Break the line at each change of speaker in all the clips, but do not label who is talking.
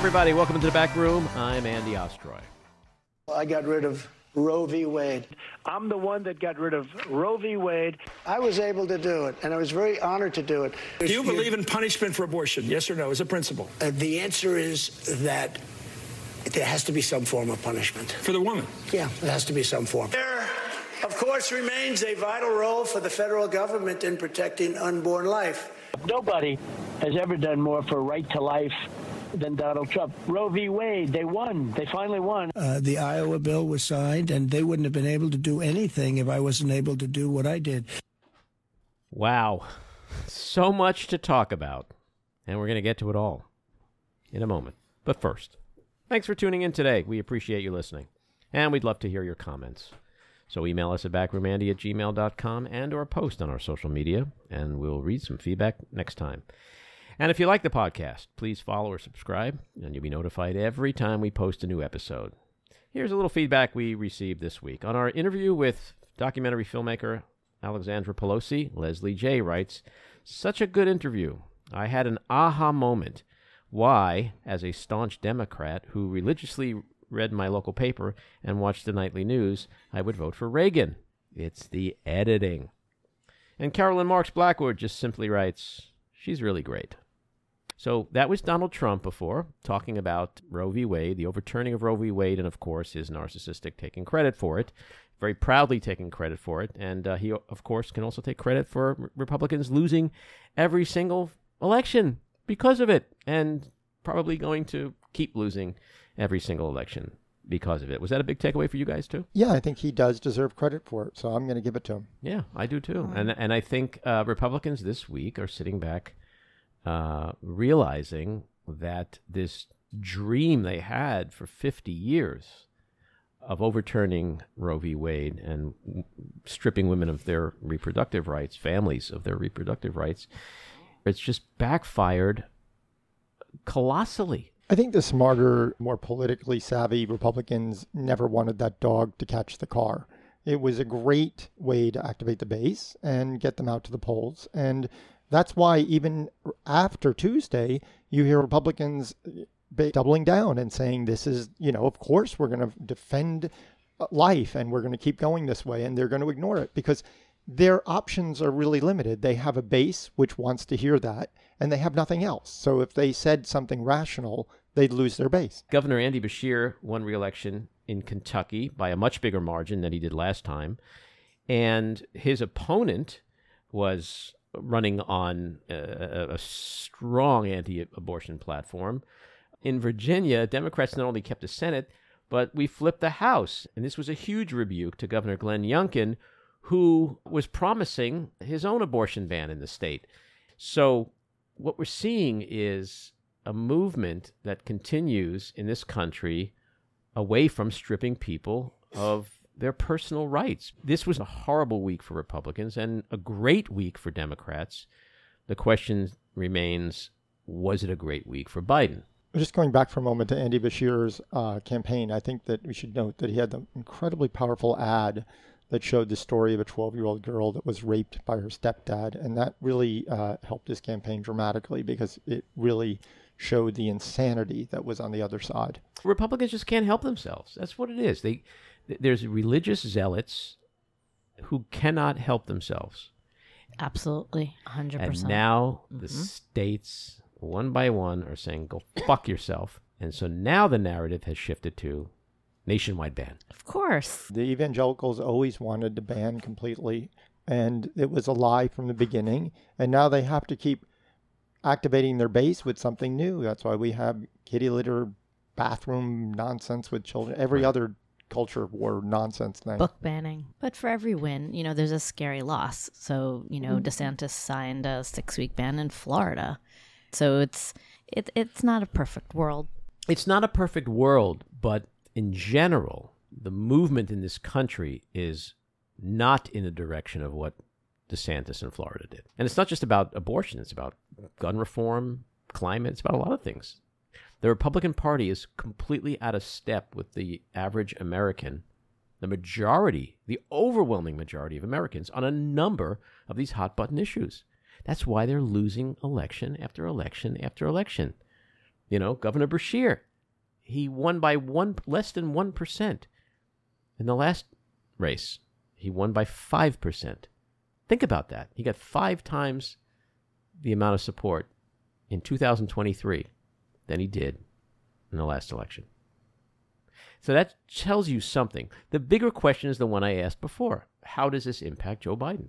Hey, everybody, welcome to the back room. I'm Andy Ostroy.
I got rid of Roe v. Wade.
I'm the one that got rid of Roe v. Wade.
I was able to do it, and I was very honored to do it.
Do you believe in punishment for abortion? Yes or no, as a principle?
Uh, the answer is that there has to be some form of punishment.
For the woman?
Yeah, there has to be some form. There, of course, remains a vital role for the federal government in protecting unborn life.
Nobody has ever done more for right to life than Donald Trump. Roe v. Wade, they won. They finally won.
Uh, the Iowa bill was signed, and they wouldn't have been able to do anything if I wasn't able to do what I did.
Wow. So much to talk about. And we're going to get to it all in a moment. But first, thanks for tuning in today. We appreciate you listening. And we'd love to hear your comments. So email us at backroomandy at gmail.com and or post on our social media, and we'll read some feedback next time. And if you like the podcast, please follow or subscribe, and you'll be notified every time we post a new episode. Here's a little feedback we received this week. On our interview with documentary filmmaker Alexandra Pelosi, Leslie J. writes, Such a good interview. I had an aha moment. Why, as a staunch Democrat who religiously read my local paper and watched the nightly news, I would vote for Reagan. It's the editing. And Carolyn Marks Blackwood just simply writes, She's really great. So that was Donald Trump before, talking about Roe v. Wade, the overturning of Roe v. Wade, and of course his narcissistic taking credit for it, very proudly taking credit for it. And uh, he, of course, can also take credit for Republicans losing every single election because of it, and probably going to keep losing every single election because of it. Was that a big takeaway for you guys too?
Yeah, I think he does deserve credit for it, so I'm going to give it to him.
Yeah, I do too. And and I think uh, Republicans this week are sitting back uh, realizing that this dream they had for 50 years of overturning Roe v. Wade and stripping women of their reproductive rights, families of their reproductive rights, it's just backfired colossally.
I think the smarter, more politically savvy Republicans never wanted that dog to catch the car. It was a great way to activate the base and get them out to the polls. And that's why even after Tuesday, you hear Republicans doubling down and saying, this is, you know, of course we're going to defend uh, life and we're going to keep going this way. And they're going to ignore it because their options are really limited. They have a base which wants to hear that and they have nothing else. So if they said something rational, they'd lose their base.
Governor Andy Beshear won re-election in Kentucky by a much bigger margin than he did last time. And his opponent was running on a, a strong anti abortion platform. In Virginia, Democrats not only kept the Senate, but we flipped the House. And this was a huge rebuke to Governor Glenn Youngkin, who was promising his own abortion ban in the state. So, what we're seeing is a movement that continues in this country away from stripping people of their personal rights. This was a horrible week for Republicans and a great week for Democrats. The question remains was it a great week for Biden?
Just going back for a moment to Andy Beshear's uh, campaign, I think that we should note that he had the incredibly powerful ad that showed the story of a 12 year old girl that was raped by her stepdad. And that really uh, helped his campaign dramatically because it really showed the insanity that was on the other side.
Republicans just can't help themselves. That's what it is. They there's religious zealots who cannot help themselves.
Absolutely, 100%.
And now mm-hmm. the states, one by one, are saying, go fuck yourself. And so now the narrative has shifted to nationwide ban.
Of course.
The evangelicals always wanted to ban completely, and it was a lie from the beginning. And now they have to keep activating their base with something new. That's why we have kitty litter, bathroom nonsense with children, every right. other culture war nonsense thing.
Book banning. But for every win, you know, there's a scary loss. So, you know, mm-hmm. DeSantis signed a six week ban in Florida. So it's it, it's not a perfect world.
It's not a perfect world, but in general, the movement in this country is not in the direction of what DeSantis in Florida did. And it's not just about abortion, it's about gun reform, climate, it's about a lot of things. The Republican Party is completely out of step with the average American, the majority, the overwhelming majority of Americans on a number of these hot button issues. That's why they're losing election after election after election. You know, Governor Beshear, he won by one less than one percent. In the last race, he won by five percent. Think about that. He got five times the amount of support in 2023 than he did in the last election. So that tells you something. The bigger question is the one I asked before. How does this impact Joe Biden?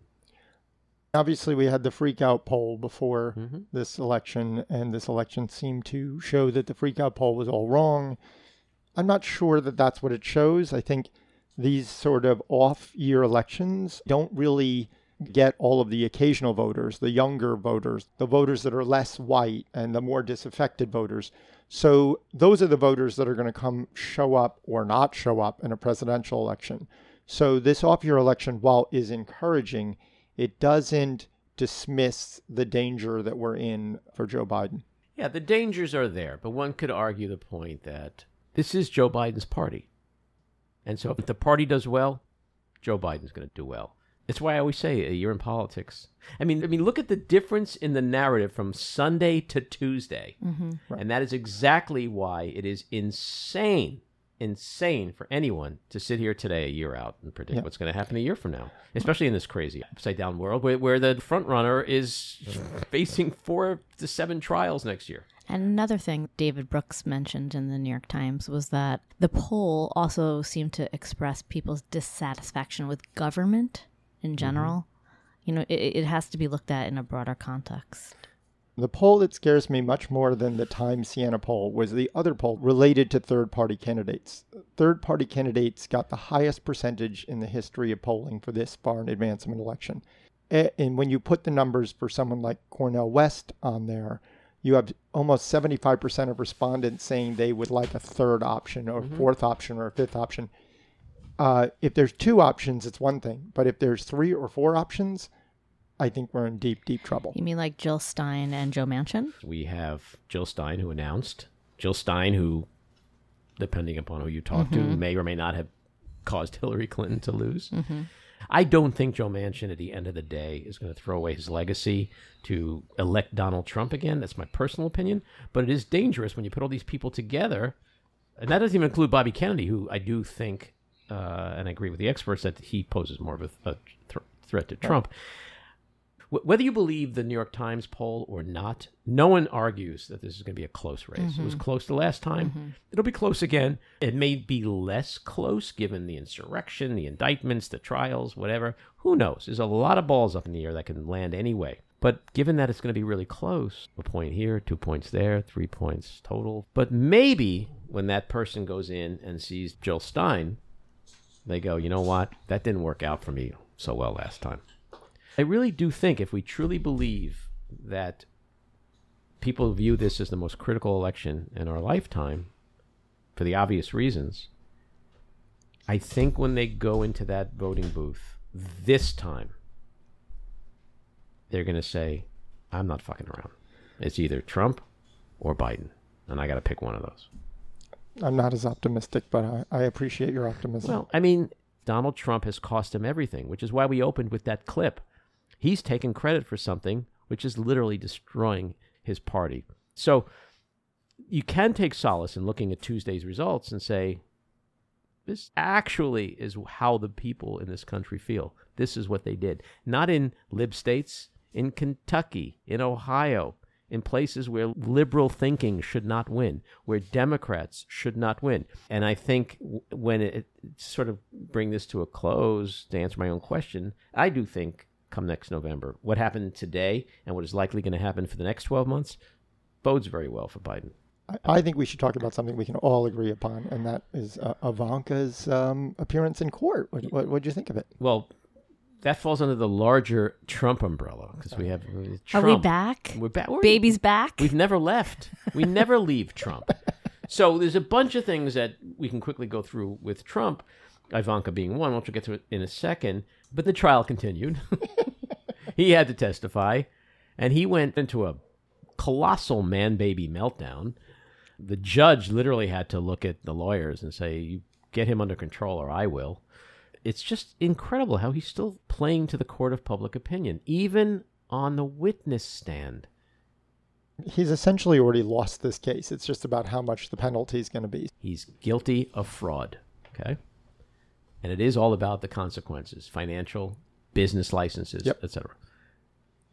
Obviously, we had the freakout poll before
Mhm.
this election, and this election seemed to show that the freakout poll was all wrong. I'm not sure that that's what it shows. I think these sort of off year elections don't really get all of the occasional voters, the younger voters, the voters that are less white, and the more disaffected voters. So those are the voters that are going to come show up or not show up in a presidential election. So this off year election, while is encouraging, it doesn't dismiss the danger that we're in for Joe Biden.
Yeah, the dangers are there, but one could argue the point that this is Joe Biden's party. And so if the party does well, Joe Biden's going to do well. That's why I always say uh, you're in politics. I mean, I mean, look at the difference in the narrative from Sunday to Tuesday, mm-hmm. and that is exactly why it is insane, insane for anyone to sit here today, a year out, and predict
Yeah.
what's going to happen a year from now, especially in this crazy upside down world where, where the front runner is facing four to seven trials next year.
And another thing David Brooks mentioned in the New York Times was that the poll also seemed to express people's dissatisfaction with government in mm-hmm. general. You know, it, it has to be looked at in a broader context.
The poll that scares me much more than the Time Siena poll was the other poll related to third party candidates. Third party candidates got the highest percentage in the history of polling for this far in advance of an election. And when you put the numbers for someone like Cornel West on there, you have almost 75% of respondents saying they would like a third option or fourth option or a fifth option. Uh, if there's two options, it's one thing. But if there's three or four options, I think we're in deep, deep trouble.
You mean like Jill Stein and Joe Manchin?
We have Jill Stein, who announced. Jill Stein, who, depending upon who you talk to, may or may not have caused Hillary Clinton to lose. I don't think Joe Manchin, at the end of the day, is going to throw away his legacy to elect Donald Trump again. That's my personal opinion. But it is dangerous when you put all these people together. And that doesn't even include Bobby Kennedy, who I do think, uh, and I agree with the experts, that he poses more of a, a thr threat to Trump. Wh- Whether you believe the New York Times poll or not, no one argues that this is going to be a close race. It was mm-hmm. close the last time. Mm-hmm. It'll be close again. It may be less close given the insurrection, the indictments, the trials, whatever. Who knows? There's a lot of balls up in the air that can land anyway. But given that it's going to be really close, a point here, two points there, three points total. But maybe when that person goes in and sees Jill Stein, they go, you know what? That didn't work out for me so well last time. I really do think if we truly believe that people view this as the most critical election in our lifetime, for the obvious reasons, I think when they go into that voting booth this time, they're going to say, I'm not fucking around. It's either Trump or Biden, and I got to pick one of those.
I'm not as optimistic, but I, I appreciate your optimism.
Well, I mean, Donald Trump has cost him everything, which is why we opened with that clip. He's taken credit for something which is literally destroying his party. So you can take solace in looking at Tuesday's results and say, this actually is how the people in this country feel. This is what they did. Not in lib states, in Kentucky, in Ohio, in places where liberal thinking should not win, where Democrats should not win. And I think when it, sort of bring this to a close, to answer my own question, I do think come next November, what happened today and what is likely going to happen for the next 12 months bodes very well for Biden.
I, I think we should talk about something we can all agree upon, and that is uh, Ivanka's um, appearance in court. What, what what do you think of it?
Well, that falls under the larger Trump umbrella because we have uh, Trump.
Are we back?
We're back. We're-
Baby's back?
We've never left. We never leave Trump. So there's a bunch of things that we can quickly go through with Trump, Ivanka being one, which we'll get to it in a second. But the trial continued. he had to testify, and he went into a colossal man baby meltdown. The judge literally had to look at the lawyers and say, You get him under control, or I will. It's just incredible how he's still playing to the court of public opinion, even on the witness stand
He's essentially already lost this case. It's just about how much the penalty is going to be.
He's guilty of fraud. Okay. And it is all about the consequences financial, business licenses,
Yep.
etc.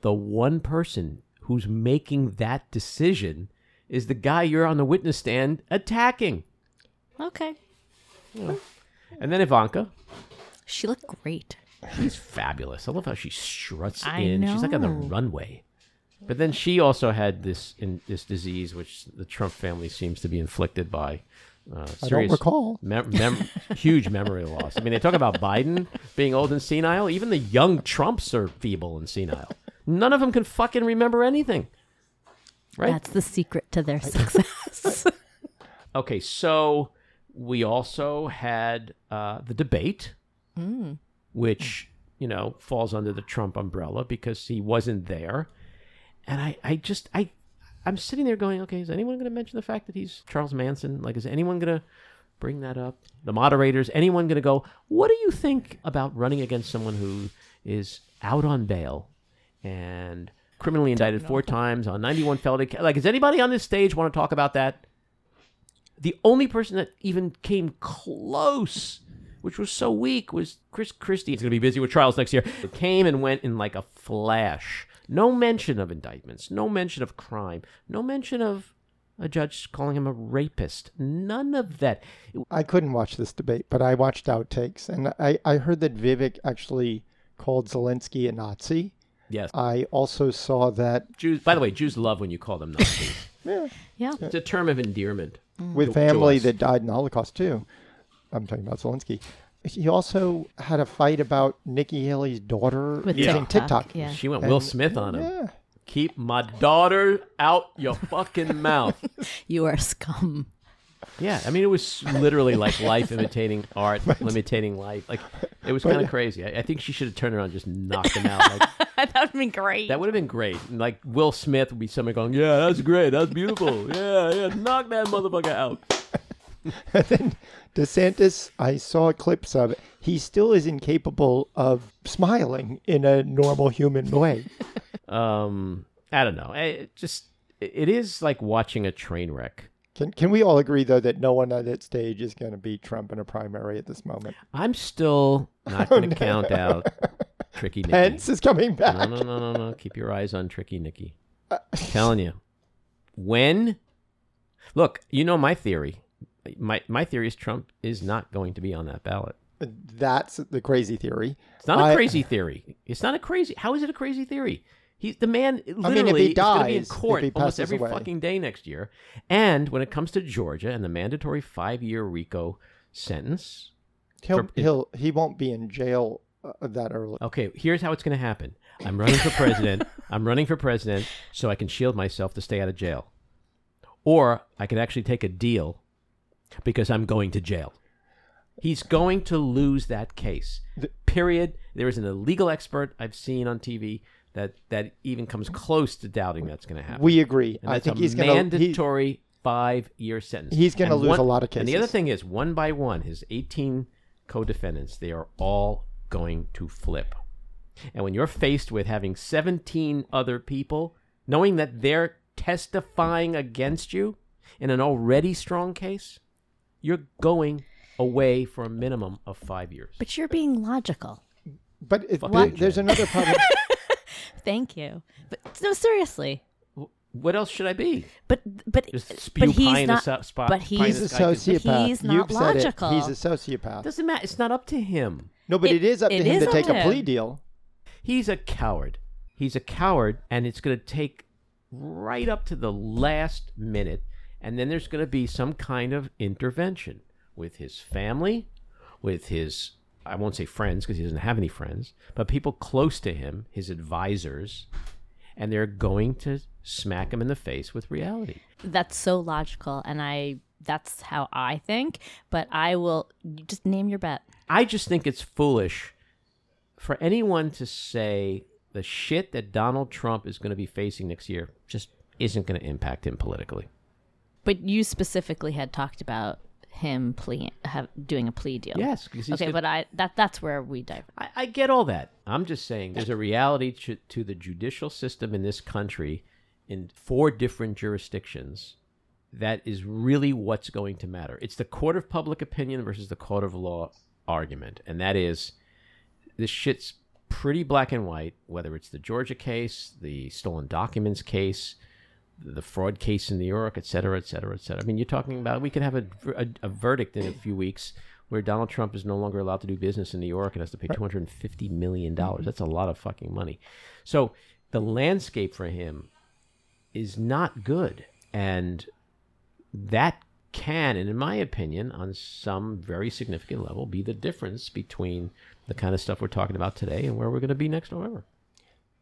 The one person who's making that decision is the guy you're on the witness stand attacking.
Okay.
And then Ivanka,
She looked great.
she's fabulous. I love how she struts
I
in. She's like on the runway. But then she also had this in this disease, which the Trump family seems to be inflicted by. Uh,
I don't
serious
recall.
Mem- mem- huge memory loss. I mean, they talk about Biden being old and senile. Even the young Trumps are feeble and senile. None of them can fucking remember anything. Right?
That's the secret to their success.
Okay, so we also had uh, the debate, which you know falls under the Trump umbrella because he wasn't there, and I, I just, I, I'm sitting there going, okay, is anyone going to mention the fact that he's Charles Manson? Like, is anyone going to bring that up? The moderators, anyone going to go? What do you think about running against someone who is out on bail and criminally indicted four times on 91 felony? Like, does anybody on this stage want to talk about that? The only person that even came close, which was so weak, was Chris Christie. He's going to be busy with trials next year. Came and went in like a flash. No mention of indictments, no mention of crime, no mention of a judge calling him a rapist. None of that.
I couldn't watch this debate, but I watched outtakes, and I, I heard that Vivek actually called Zelensky a Nazi.
Yes.
I also saw that
Jews, by the way, Jews love when you call them Nazis.
yeah. yeah.
it's a term of endearment.
with
To-
family
to
that died in the Holocaust too. I'm talking about Zelensky. He also had a fight about Nikki Haley's daughter
With
using
TikTok,
TikTok.
yeah.
She went Will
And-
Smith on him.
Yeah.
Keep my daughter out your fucking mouth.
You are scum.
Yeah, I mean, it was literally like life imitating art, imitating life. Like, it was kind of crazy. I, I think she should have turned around and just knocked him out. Like,
that would have been great.
that would have been great. And, like, Will Smith would be somebody going, Yeah, that's great. That's beautiful. Yeah, yeah, knock that motherfucker out.
And then DeSantis, I saw clips of it. He still is incapable of smiling in a normal human way.
Um, I don't know. It just, it is like watching a train wreck.
Can can we all agree though that no one on that stage is going to beat Trump in a primary at this moment?
I'm still not going to count out Tricky Nicky.
Pence is coming back.
No, no, no, no, no. Keep your eyes on Tricky Nicky. telling you. When look, you know my theory. My my theory is Trump is not going to be on that ballot.
That's the crazy theory.
It's not a
I-
crazy theory. It's not a crazy. How is it a crazy theory? He's the man.
if
Literally,
he
is going to be in court almost every
away.
fucking day next year. And when it comes to Georgia and the mandatory five-year RICO sentence,
He'll
For-
he'll he won't be in jail uh, that early.
Okay, here's how it's going to happen. I'm running for president. I'm running for president so I can shield myself to stay out of jail. Or I could actually take a deal because I'm going to jail. He's going to lose that case. Period. There is an illegal expert I've seen on TV that that even comes close to doubting that's going to happen.
We agree.
And
I think
a
he's going to
mandatory five-year sentence.
He's gonna lose
one-
a lot of cases.
And the other thing is, one by one, his 18 co-defendants, they are all going to flip. And when you're faced with having 17 other people, knowing that they're testifying against you in an already strong case, you're going away for a minimum of five years.
but you're being logical.
But if,
Fuck
there- there's another problem.
Thank you. But no, seriously.
What else should I be?
But but
Just spew
but he's not.
a so- spot.
but
pie in
he's a sociopath.
He's
You've said it.
logical.
He's a sociopath.
Doesn't matter. It's not up to him.
no, but
It-
it is up to him to take
to
a plea deal.
He's a coward. He's a coward, and it's going to take right up to the last minute, and then there's going to be some kind of intervention with his family, with his I won't say friends because he doesn't have any friends, but people close to him, his advisors, and they're going to smack him in the face with reality.
That's so logical, and I. That's how I think. But I will just name your bet.
I just think it's foolish for anyone to say the shit that Donald Trump is going to be facing next year just isn't going to impact him politically.
But you specifically had talked about him plea, have, doing a plea deal.
Yes,
Okay,
gonna-
but I that that's where we dive.
I, I get all that. I'm just saying there's a reality to, to the judicial system in this country, in four different jurisdictions, that is really what's going to matter. It's the court of public opinion versus the court of law argument. And that is this shit's pretty black and white, whether it's the Georgia case, the stolen documents case, the fraud case in New York, et cetera, et cetera, et cetera. I mean, you're talking about we could have a, a, a verdict in a few weeks where Donald Trump is no longer allowed to do business in New York and has to pay $250 million. Mm-hmm. That's a lot of fucking money. So the landscape for him is not good. And that can, and in my opinion, on some very significant level, be the difference between the kind of stuff we're talking about today and where we're going to be next November.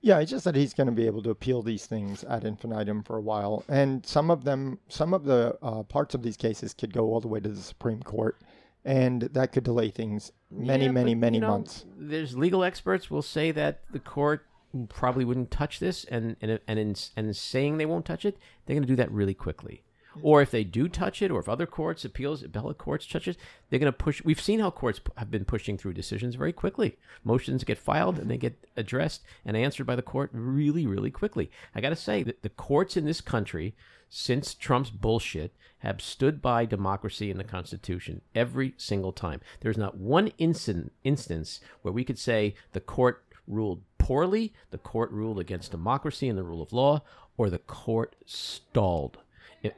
Yeah, it's just that he's going to be able to appeal these things ad infinitum for a while, and some of them, some of the uh, parts of these cases could go all the way to the Supreme Court, and that could delay things many,
Yeah,
many,
but,
many
you know,
months.
There's legal experts will say that the court probably wouldn't touch this, and and and in, and in saying they won't touch it, they're going to do that really quickly. Or if they do touch it, or if other courts, appeals, appellate courts touch it, they're going to push. We've seen how courts have been pushing through decisions very quickly. Motions get filed and they get addressed and answered by the court really, really quickly. I got to say that the courts in this country, since Trump's bullshit, have stood by democracy and the Constitution every single time. There's not one instant, instance where we could say the court ruled poorly, the court ruled against democracy and the rule of law, or the court stalled.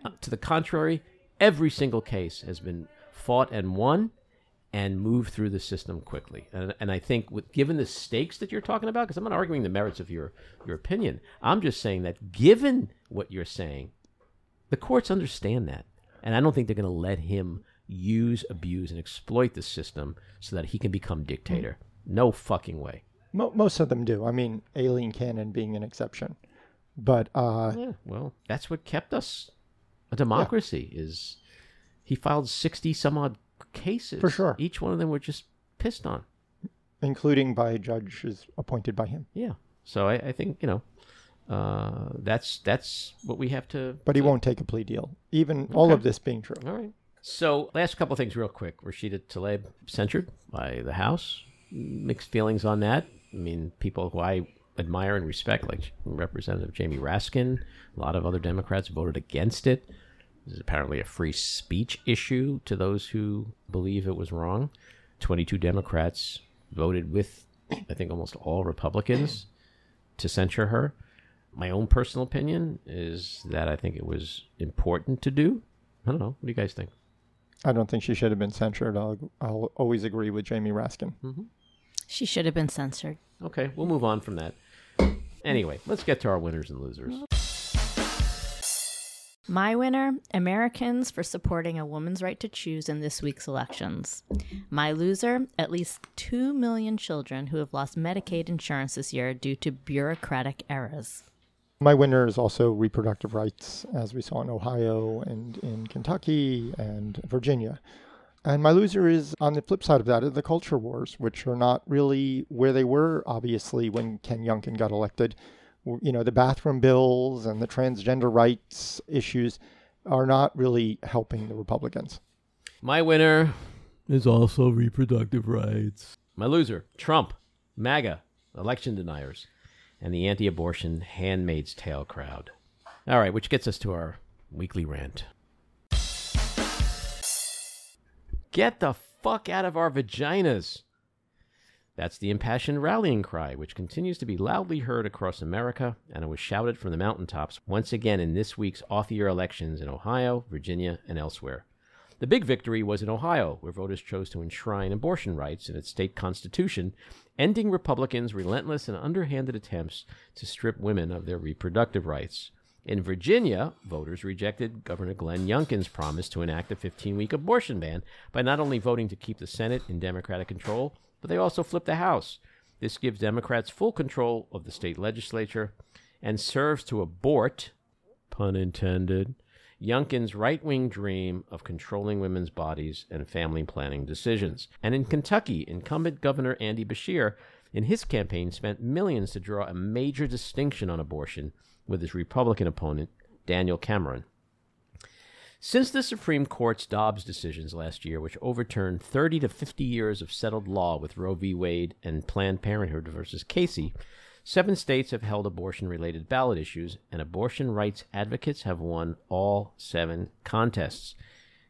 Uh, to the contrary, every single case has been fought and won and moved through the system quickly. And, and I think, with, given the stakes that you're talking about, because I'm not arguing the merits of your, your opinion, I'm just saying that given what you're saying, the courts understand that. And I don't think they're going to let him use, abuse, and exploit the system so that he can become dictator. No fucking way.
Most of them do. I mean, Aileen Cannon being an exception, but uh,
Yeah, well, that's what kept us a democracy. Is he filed sixty some odd cases
For sure.
Each one of them were just pissed on.
including by judges appointed by him.
Yeah. So I, I think you know uh, that's that's what we have to.
But he won't take a plea deal, even all of this being true.
All right. So last couple of things, real quick. Rashida Tlaib censured by the House. Mixed feelings on that. I mean, people who I admire and respect, like Representative Jamie Raskin, a lot of other Democrats voted against it. This is apparently a free speech issue to those who believe it was wrong. 22 Democrats voted with, I think, almost all Republicans to censure her. My own personal opinion is that I think it was important to do. I don't know. What do you guys think?
I don't think she should have been censured. I'll, I'll always agree with Jamie Raskin. Mm-hmm.
She should have been censored.
Okay, we'll move on from that. Anyway, let's get to our winners and losers.
My winner Americans for supporting a woman's right to choose in this week's elections. My loser at least 2 million children who have lost Medicaid insurance this year due to bureaucratic errors.
My winner is also reproductive rights, as we saw in Ohio and in Kentucky and Virginia. And my loser is on the flip side of that, are the culture wars, which are not really where they were, obviously, when Ken Youngkin got elected. You know, the bathroom bills and the transgender rights issues are not really helping the Republicans.
My winner is also reproductive rights. My loser, Trump, MAGA, election deniers, and the anti abortion handmaid's tale crowd. All right, which gets us to our weekly rant. Get the fuck out of our vaginas. That's the impassioned rallying cry, which continues to be loudly heard across America, and it was shouted from the mountaintops once again in this week's off year elections in Ohio, Virginia, and elsewhere. The big victory was in Ohio, where voters chose to enshrine abortion rights in its state constitution, ending Republicans' relentless and underhanded attempts to strip women of their reproductive rights. In Virginia, voters rejected Governor Glenn Youngkin's promise to enact a 15 week abortion ban by not only voting to keep the Senate in Democratic control, but they also flipped the House. This gives Democrats full control of the state legislature and serves to abort, pun intended, Youngkin's right wing dream of controlling women's bodies and family planning decisions. And in Kentucky, incumbent Governor Andy Beshear, in his campaign, spent millions to draw a major distinction on abortion with his Republican opponent, Daniel Cameron. Since the Supreme Court's Dobbs decisions last year, which overturned 30 to 50 years of settled law with Roe v. Wade and Planned Parenthood versus Casey, Seven states have held abortion related ballot issues, and abortion rights advocates have won all seven contests.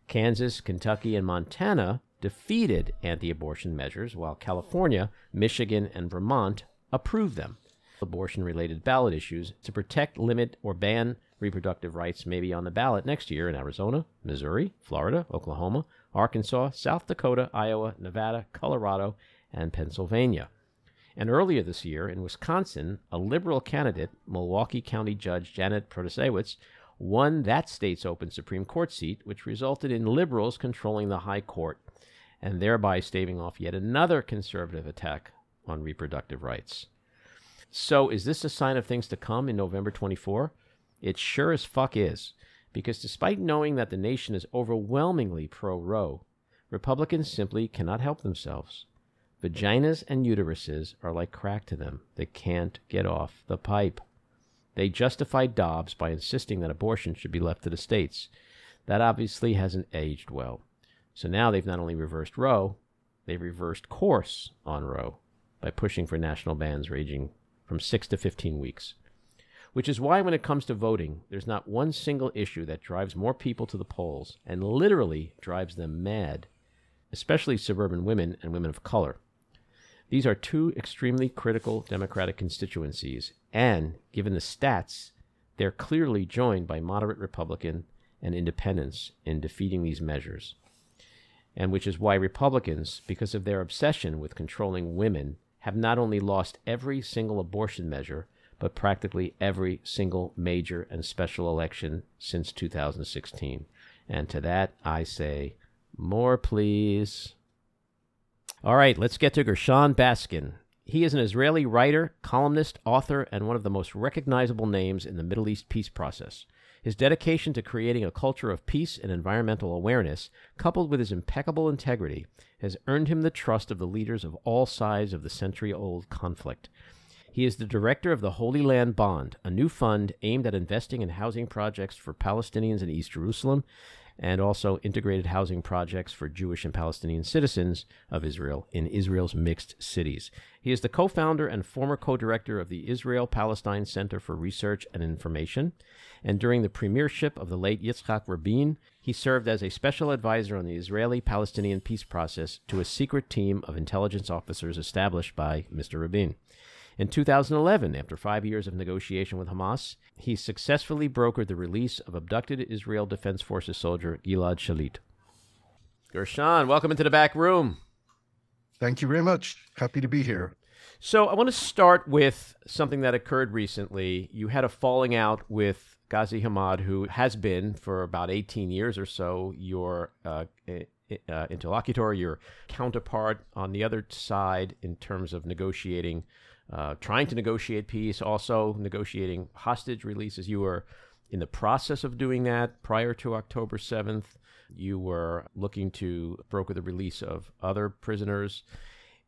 Kansas, Kentucky, and Montana defeated anti abortion measures, while California, Michigan, and Vermont approved them. Abortion related ballot issues to protect, limit, or ban reproductive rights may be on the ballot next year in Arizona, Missouri, Florida, Oklahoma, Arkansas, South Dakota, Iowa, Nevada, Colorado, and Pennsylvania. And earlier this year in Wisconsin, a liberal candidate, Milwaukee County Judge Janet Protasiewicz, won that state's open Supreme Court seat, which resulted in liberals controlling the high court and thereby staving off yet another conservative attack on reproductive rights. So, is this a sign of things to come in November 24? It sure as fuck is, because despite knowing that the nation is overwhelmingly pro Roe, Republicans simply cannot help themselves. Vaginas and uteruses are like crack to them. They can't get off the pipe. They justified Dobbs by insisting that abortion should be left to the states. That obviously hasn't aged well. So now they've not only reversed Roe, they've reversed course on Roe by pushing for national bans ranging from 6 to 15 weeks. Which is why, when it comes to voting, there's not one single issue that drives more people to the polls and literally drives them mad, especially suburban women and women of color. These are two extremely critical Democratic constituencies, and given the stats, they're clearly joined by moderate Republican and independents in defeating these measures. And which is why Republicans, because of their obsession with controlling women, have not only lost every single abortion measure, but practically every single major and special election since 2016. And to that, I say, more please. All right, let's get to Gershon Baskin. He is an Israeli writer, columnist, author, and one of the most recognizable names in the Middle East peace process. His dedication to creating a culture of peace and environmental awareness, coupled with his impeccable integrity, has earned him the trust of the leaders of all sides of the century old conflict. He is the director of the Holy Land Bond, a new fund aimed at investing in housing projects for Palestinians in East Jerusalem and also integrated housing projects for Jewish and Palestinian citizens of Israel in Israel's mixed cities. He is the co founder and former co director of the Israel Palestine Center for Research and Information. And during the premiership of the late Yitzhak Rabin, he served as a special advisor on the Israeli Palestinian peace process to a secret team of intelligence officers established by Mr. Rabin. In 2011, after five years of negotiation with Hamas, he successfully brokered the release of abducted Israel Defense Forces soldier Gilad Shalit. Gershon, welcome into the back room.
Thank you very much. Happy to be here.
So, I want to start with something that occurred recently. You had a falling out with Ghazi Hamad, who has been for about 18 years or so your uh, uh, interlocutor, your counterpart on the other side in terms of negotiating uh, trying to negotiate peace, also negotiating hostage releases. You were in the process of doing that prior to October 7th. You were looking to broker the release of other prisoners.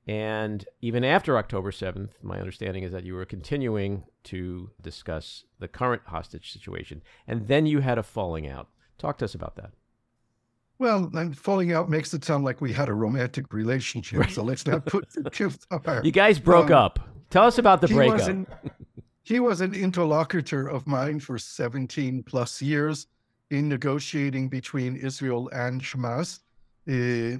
And even after October 7th, my understanding is that you were continuing to discuss the current hostage situation. And then you had a falling out. Talk to us about that.
Well, falling out makes it sound like we had a romantic relationship. Right. So let's not put the two
You guys broke um, up. Tell us about the he breakup.
Was an, he was an interlocutor of mine for 17 plus years in negotiating between Israel and Hamas. Uh,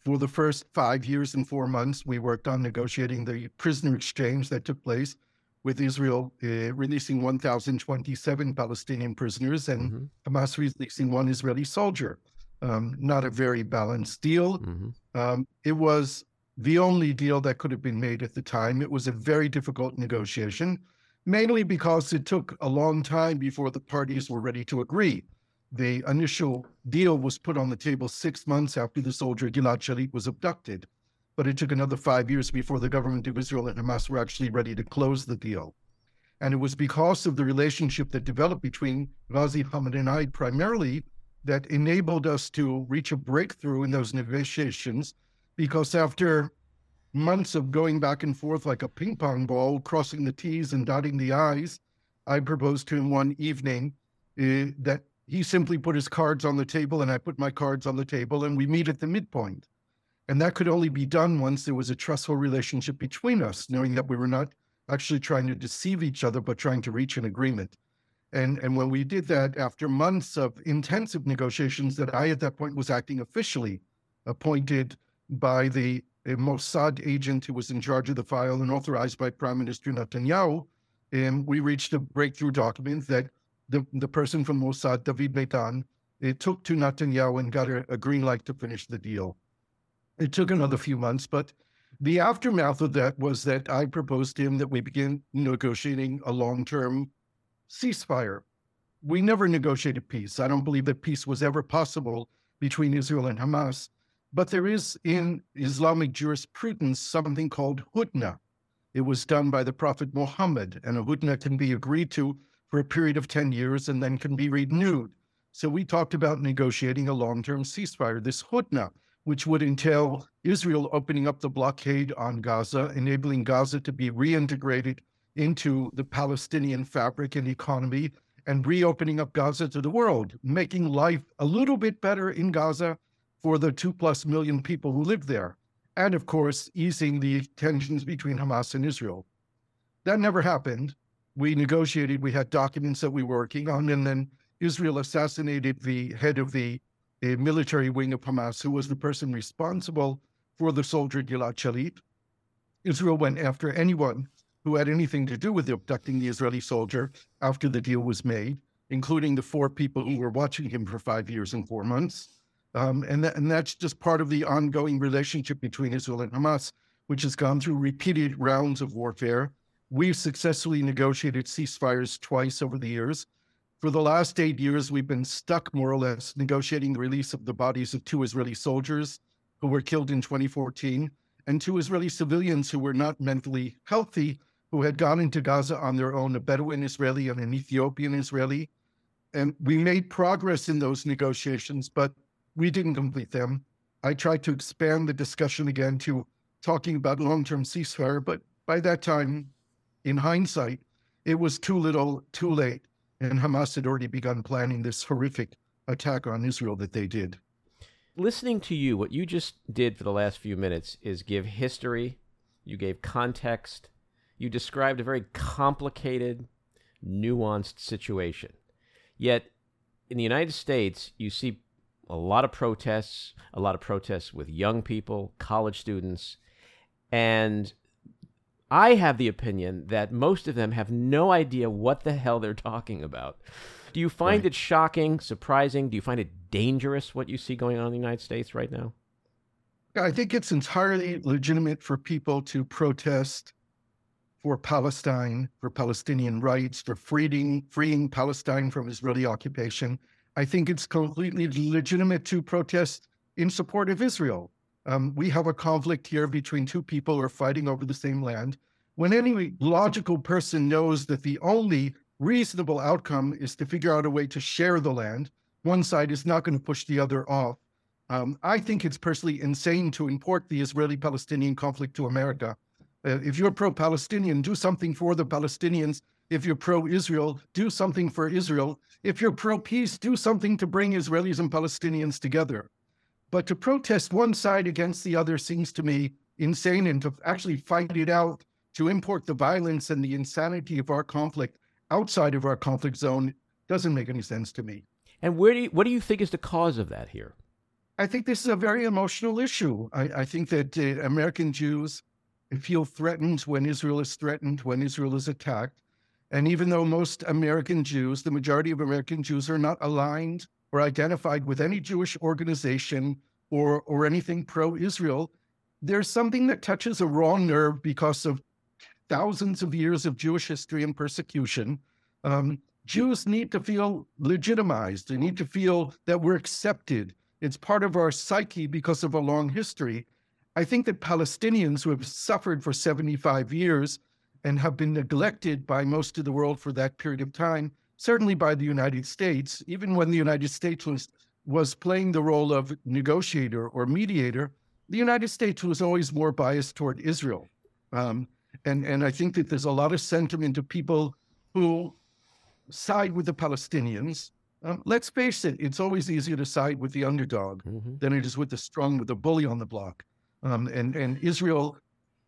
for the first five years and four months, we worked on negotiating the prisoner exchange that took place with Israel uh, releasing 1,027 Palestinian prisoners and mm-hmm. Hamas releasing one Israeli soldier. Um, not a very balanced deal. Mm-hmm. Um, it was the only deal that could have been made at the time. It was a very difficult negotiation, mainly because it took a long time before the parties were ready to agree. The initial deal was put on the table six months after the soldier Gilad Shalit was abducted, but it took another five years before the government of Israel and Hamas were actually ready to close the deal. And it was because of the relationship that developed between Ghazi I primarily that enabled us to reach a breakthrough in those negotiations because after months of going back and forth like a ping pong ball, crossing the T's and dotting the I's, I proposed to him one evening uh, that he simply put his cards on the table and I put my cards on the table and we meet at the midpoint. And that could only be done once there was a trustful relationship between us, knowing that we were not actually trying to deceive each other, but trying to reach an agreement. And, and when we did that, after months of intensive negotiations, that I at that point was acting officially, appointed by the Mossad agent who was in charge of the file and authorized by Prime Minister Netanyahu, and we reached a breakthrough document that the, the person from Mossad, David Meidan, it took to Netanyahu and got a, a green light to finish the deal. It took another few months, but the aftermath of that was that I proposed to him that we begin negotiating a long term ceasefire. We never negotiated peace. I don't believe that peace was ever possible between Israel and Hamas. But there is in Islamic jurisprudence something called hudna. It was done by the Prophet Muhammad, and a hudna can be agreed to for a period of 10 years and then can be renewed. So we talked about negotiating a long term ceasefire, this hudna, which would entail Israel opening up the blockade on Gaza, enabling Gaza to be reintegrated into the Palestinian fabric and economy, and reopening up Gaza to the world, making life a little bit better in Gaza for the two plus million people who live there. And of course, easing the tensions between Hamas and Israel. That never happened. We negotiated, we had documents that we were working on, and then Israel assassinated the head of the military wing of Hamas, who was the person responsible for the soldier Gilad Shalit. Israel went after anyone who had anything to do with abducting the Israeli soldier after the deal was made, including the four people who were watching him for five years and four months. Um, and, and that's just part of the ongoing relationship between Israel and Hamas, which has gone through repeated rounds of warfare. We've successfully negotiated ceasefires twice over the years. For the last eight years, we've been stuck more or less negotiating the release of the bodies of two Israeli soldiers who were killed in 2014 and two Israeli civilians who were not mentally healthy who had gone into Gaza on their own, a Bedouin Israeli and an Ethiopian Israeli. And we made progress in those negotiations, but we didn't complete them. I tried to expand the discussion again to talking about long term ceasefire, but by that time, in hindsight, it was too little, too late. And Hamas had already begun planning this horrific attack on Israel that they did.
Listening to you, what you just did for the last few minutes is give history, you gave context, you described a very complicated, nuanced situation. Yet, in the United States, you see a lot of protests, a lot of protests with young people, college students, and I have the opinion that most of them have no idea what the hell they're talking about. Do you find right. it shocking, surprising? Do you find it dangerous what you see going on in the United States right now?
I think it's entirely legitimate for people to protest for Palestine, for Palestinian rights, for freeing, freeing Palestine from Israeli occupation. I think it's completely legitimate to protest in support of Israel. Um, we have a conflict here between two people who are fighting over the same land. When any logical person knows that the only reasonable outcome is to figure out a way to share the land, one side is not going to push the other off. Um, I think it's personally insane to import the Israeli Palestinian conflict to America. Uh, if you're pro Palestinian, do something for the Palestinians if you're pro Israel, do something for Israel. If you're pro peace, do something to bring Israelis and Palestinians together. But to protest one side against the other seems to me insane, and to actually fight it out, to import the violence and the insanity of our conflict outside of our conflict zone doesn't make any sense to me.
And where do you, what do you think is the cause of that here?
I think this is a very emotional issue. I, I think that uh, American Jews feel threatened when Israel is threatened, when Israel is attacked. And even though most American Jews, the majority of American Jews, are not aligned or identified with any Jewish organization or, or anything pro Israel, there's something that touches a raw nerve because of thousands of years of Jewish history and persecution. Um, Jews need to feel legitimized. They need to feel that we're accepted. It's part of our psyche because of a long history. I think that Palestinians who have suffered for 75 years and have been neglected by most of the world for that period of time, certainly by the United States, even when the United States was, was playing the role of negotiator or mediator, the United States was always more biased toward Israel. Um, and, and I think that there's a lot of sentiment of people who side with the Palestinians. Um, let's face it, it's always easier to side with the underdog mm-hmm. than it is with the strong, with the bully on the block. Um, and, and Israel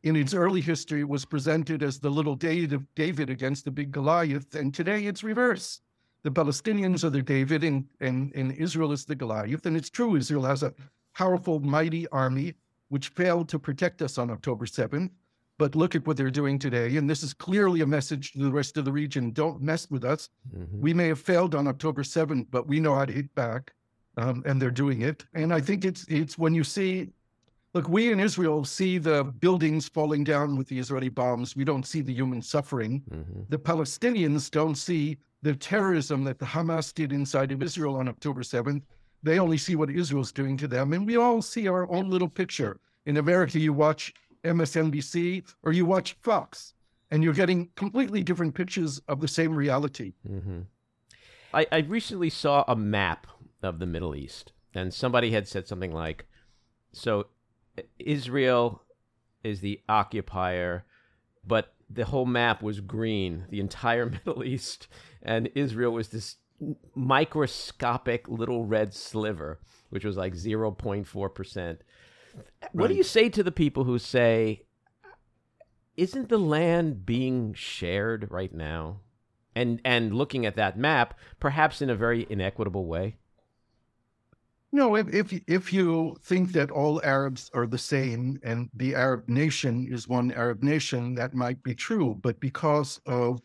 in its early history was presented as the little David against the big Goliath, and today it's reverse. The Palestinians are the David, and, and, and Israel is the Goliath. And it's true, Israel has a powerful, mighty army which failed to protect us on October 7th. But look at what they're doing today. And this is clearly a message to the rest of the region don't mess with us. Mm-hmm. We may have failed on October 7th, but we know how to hit back. Um, and they're doing it. And I think it's it's when you see Look, we in Israel see the buildings falling down with the Israeli bombs. We don't see the human suffering. Mm-hmm. The Palestinians don't see the terrorism that the Hamas did inside of Israel on October 7th. They only see what Israel's doing to them. And we all see our own little picture. In America, you watch MSNBC or you watch Fox, and you're getting completely different pictures of the same reality.
Mm-hmm. I, I recently saw a map of the Middle East, and somebody had said something like, so Israel is the occupier, but the whole map was green, the entire Middle East, and Israel was this microscopic little red sliver, which was like 0.4%. Right. What do you say to the people who say, isn't the land being shared right now? And and looking at that map, perhaps in a very inequitable way.
No, if, if if you think that all Arabs are the same and the Arab nation is one Arab nation, that might be true. But because of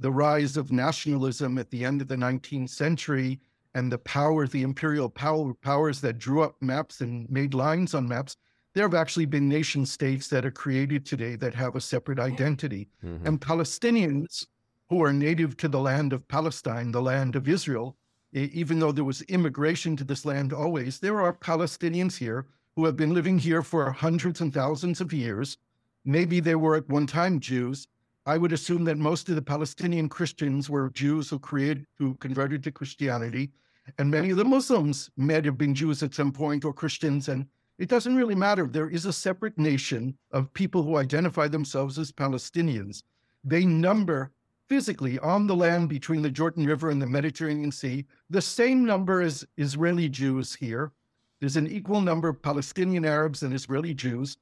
the rise of nationalism at the end of the 19th century and the power, the imperial power, powers that drew up maps and made lines on maps, there have actually been nation states that are created today that have a separate identity. Mm-hmm. And Palestinians who are native to the land of Palestine, the land of Israel, even though there was immigration to this land always, there are Palestinians here who have been living here for hundreds and thousands of years. Maybe they were at one time Jews. I would assume that most of the Palestinian Christians were Jews who created, who converted to Christianity, and many of the Muslims may have been Jews at some point or Christians. And it doesn't really matter. There is a separate nation of people who identify themselves as Palestinians. They number physically on the land between the Jordan River and the Mediterranean Sea, the same number as Israeli Jews here. There's an equal number of Palestinian Arabs and Israeli Jews.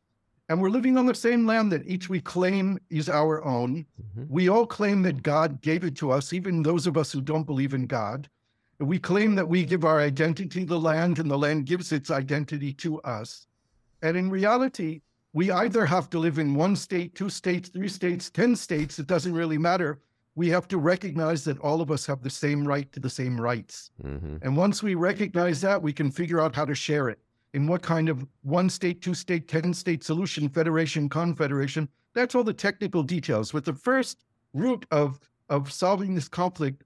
And we're living on the same land that each we claim is our own. Mm-hmm. We all claim that God gave it to us, even those of us who don't believe in God. We claim that we give our identity to the land and the land gives its identity to us. And in reality, we either have to live in one state, two states, three states, 10 states, it doesn't really matter we have to recognize that all of us have the same right to the same rights. Mm-hmm. And once we recognize that, we can figure out how to share it. In what kind of one state, two state, 10 state solution, federation, confederation, that's all the technical details. But the first root of, of solving this conflict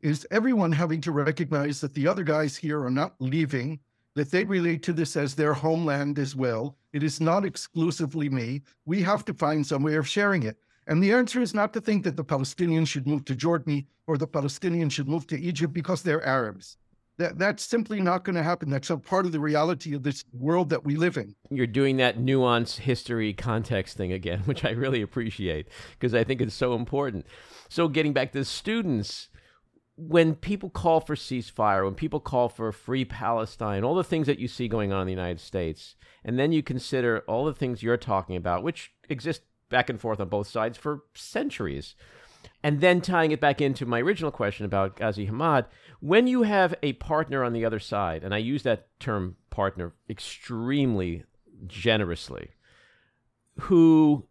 is everyone having to recognize that the other guys here are not leaving, that they relate to this as their homeland as well. It is not exclusively me. We have to find some way of sharing it. And the answer is not to think that the Palestinians should move to Jordan or the Palestinians should move to Egypt because they're Arabs. That, that's simply not going to happen. That's a part of the reality of this world that we live in.
You're doing that nuance, history, context thing again, which I really appreciate because I think it's so important. So, getting back to the students, when people call for ceasefire, when people call for free Palestine, all the things that you see going on in the United States, and then you consider all the things you're talking about, which exist back and forth on both sides for centuries. And then tying it back into my original question about Ghazi Hamad, when you have a partner on the other side, and I use that term partner extremely generously, who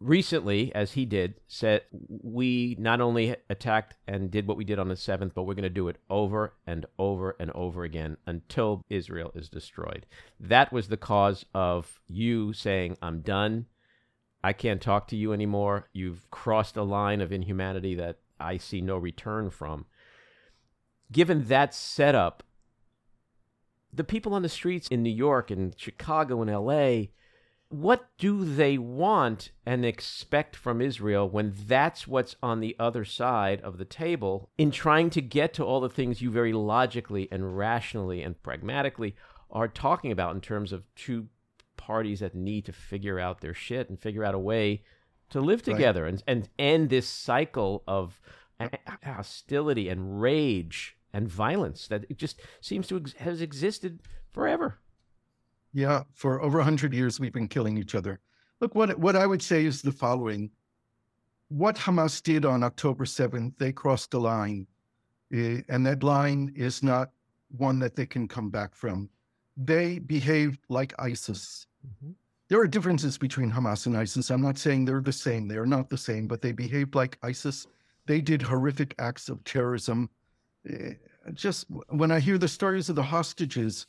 recently, as he did, said, We not only attacked and did what we did on the 7th, but we're going to do it over and over and over again until Israel is destroyed. That was the cause of you saying, I'm done. I can't talk to you anymore. You've crossed a line of inhumanity that I see no return from. Given that setup, the people on the streets in New York and Chicago and LA, what do they want and expect from Israel when that's what's on the other side of the table in trying to get to all the things you very logically and rationally and pragmatically are talking about in terms of two parties that need to figure out their shit and figure out a way to live together right. and, and end this cycle of hostility and rage and violence that it just seems to ex- has existed forever.
Yeah, for over 100 years we've been killing each other. Look, what what I would say is the following: What Hamas did on October seventh, they crossed a line, uh, and that line is not one that they can come back from. They behaved like ISIS. Mm-hmm. There are differences between Hamas and ISIS. I'm not saying they're the same. They are not the same, but they behaved like ISIS. They did horrific acts of terrorism. Uh, just when I hear the stories of the hostages,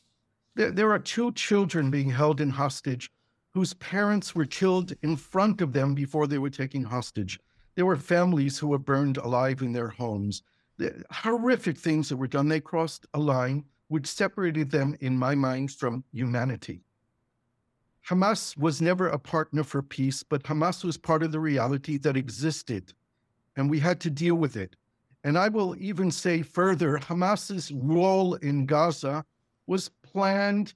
there, there are two children being held in hostage whose parents were killed in front of them before they were taken hostage. There were families who were burned alive in their homes. The horrific things that were done. They crossed a line which separated them, in my mind, from humanity. Hamas was never a partner for peace, but Hamas was part of the reality that existed, and we had to deal with it. And I will even say further Hamas's role in Gaza was planned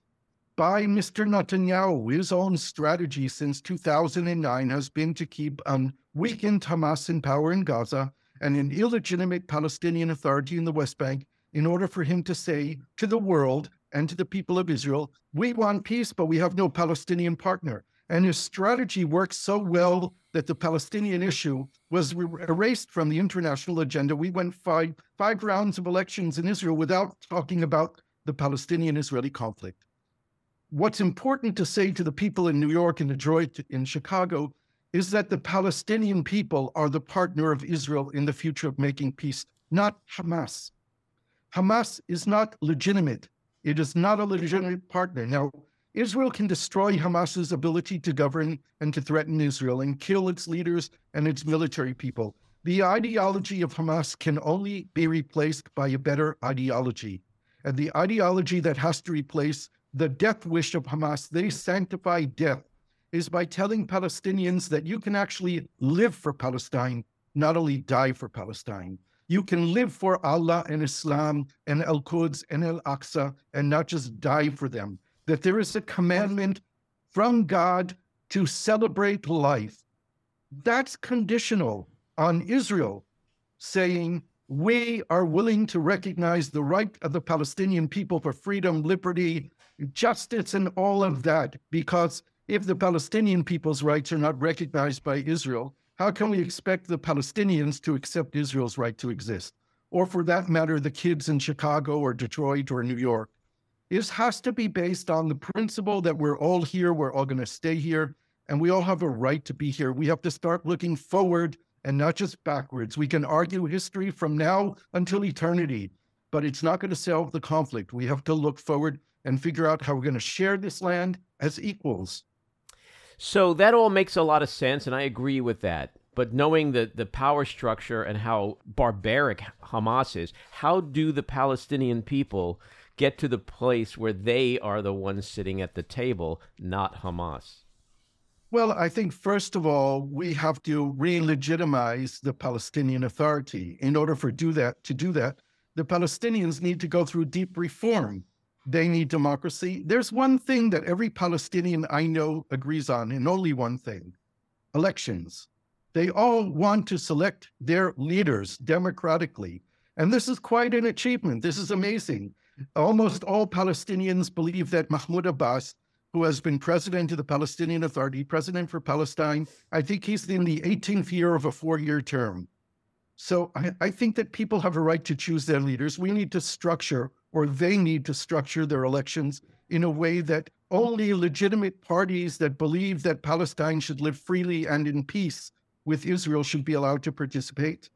by Mr. Netanyahu. His own strategy since 2009 has been to keep a weakened Hamas in power in Gaza and an illegitimate Palestinian authority in the West Bank in order for him to say to the world and to the people of Israel, we want peace, but we have no Palestinian partner. And his strategy worked so well that the Palestinian issue was erased from the international agenda. We went five, five rounds of elections in Israel without talking about the Palestinian Israeli conflict. What's important to say to the people in New York and Detroit, in Chicago, is that the Palestinian people are the partner of Israel in the future of making peace, not Hamas. Hamas is not legitimate. It is not a legitimate partner. Now, Israel can destroy Hamas's ability to govern and to threaten Israel and kill its leaders and its military people. The ideology of Hamas can only be replaced by a better ideology. And the ideology that has to replace the death wish of Hamas, they sanctify death, is by telling Palestinians that you can actually live for Palestine, not only die for Palestine. You can live for Allah and Islam and Al Quds and Al Aqsa and not just die for them. That there is a commandment from God to celebrate life. That's conditional on Israel saying, we are willing to recognize the right of the Palestinian people for freedom, liberty, justice, and all of that. Because if the Palestinian people's rights are not recognized by Israel, how can we expect the Palestinians to accept Israel's right to exist? Or for that matter, the kids in Chicago or Detroit or New York. This has to be based on the principle that we're all here, we're all going to stay here, and we all have a right to be here. We have to start looking forward and not just backwards. We can argue history from now until eternity, but it's not going to solve the conflict. We have to look forward and figure out how we're going to share this land as equals.
So that all makes a lot of sense, and I agree with that. But knowing the, the power structure and how barbaric Hamas is, how do the Palestinian people get to the place where they are the ones sitting at the table, not Hamas?
Well, I think first of all, we have to re-legitimize the Palestinian Authority. In order for do that to do that, the Palestinians need to go through deep reform. They need democracy. There's one thing that every Palestinian I know agrees on, and only one thing: elections. They all want to select their leaders democratically. And this is quite an achievement. This is amazing. Almost all Palestinians believe that Mahmoud Abbas who has been president of the Palestinian Authority, president for Palestine. I think he's in the 18th year of a four year term. So I, I, think that people have a right to choose their leaders. We need to structure, or they need to structure their elections in a way that only legitimate parties that believe that Palestine should live freely and in peace with Israel should be allowed to participate.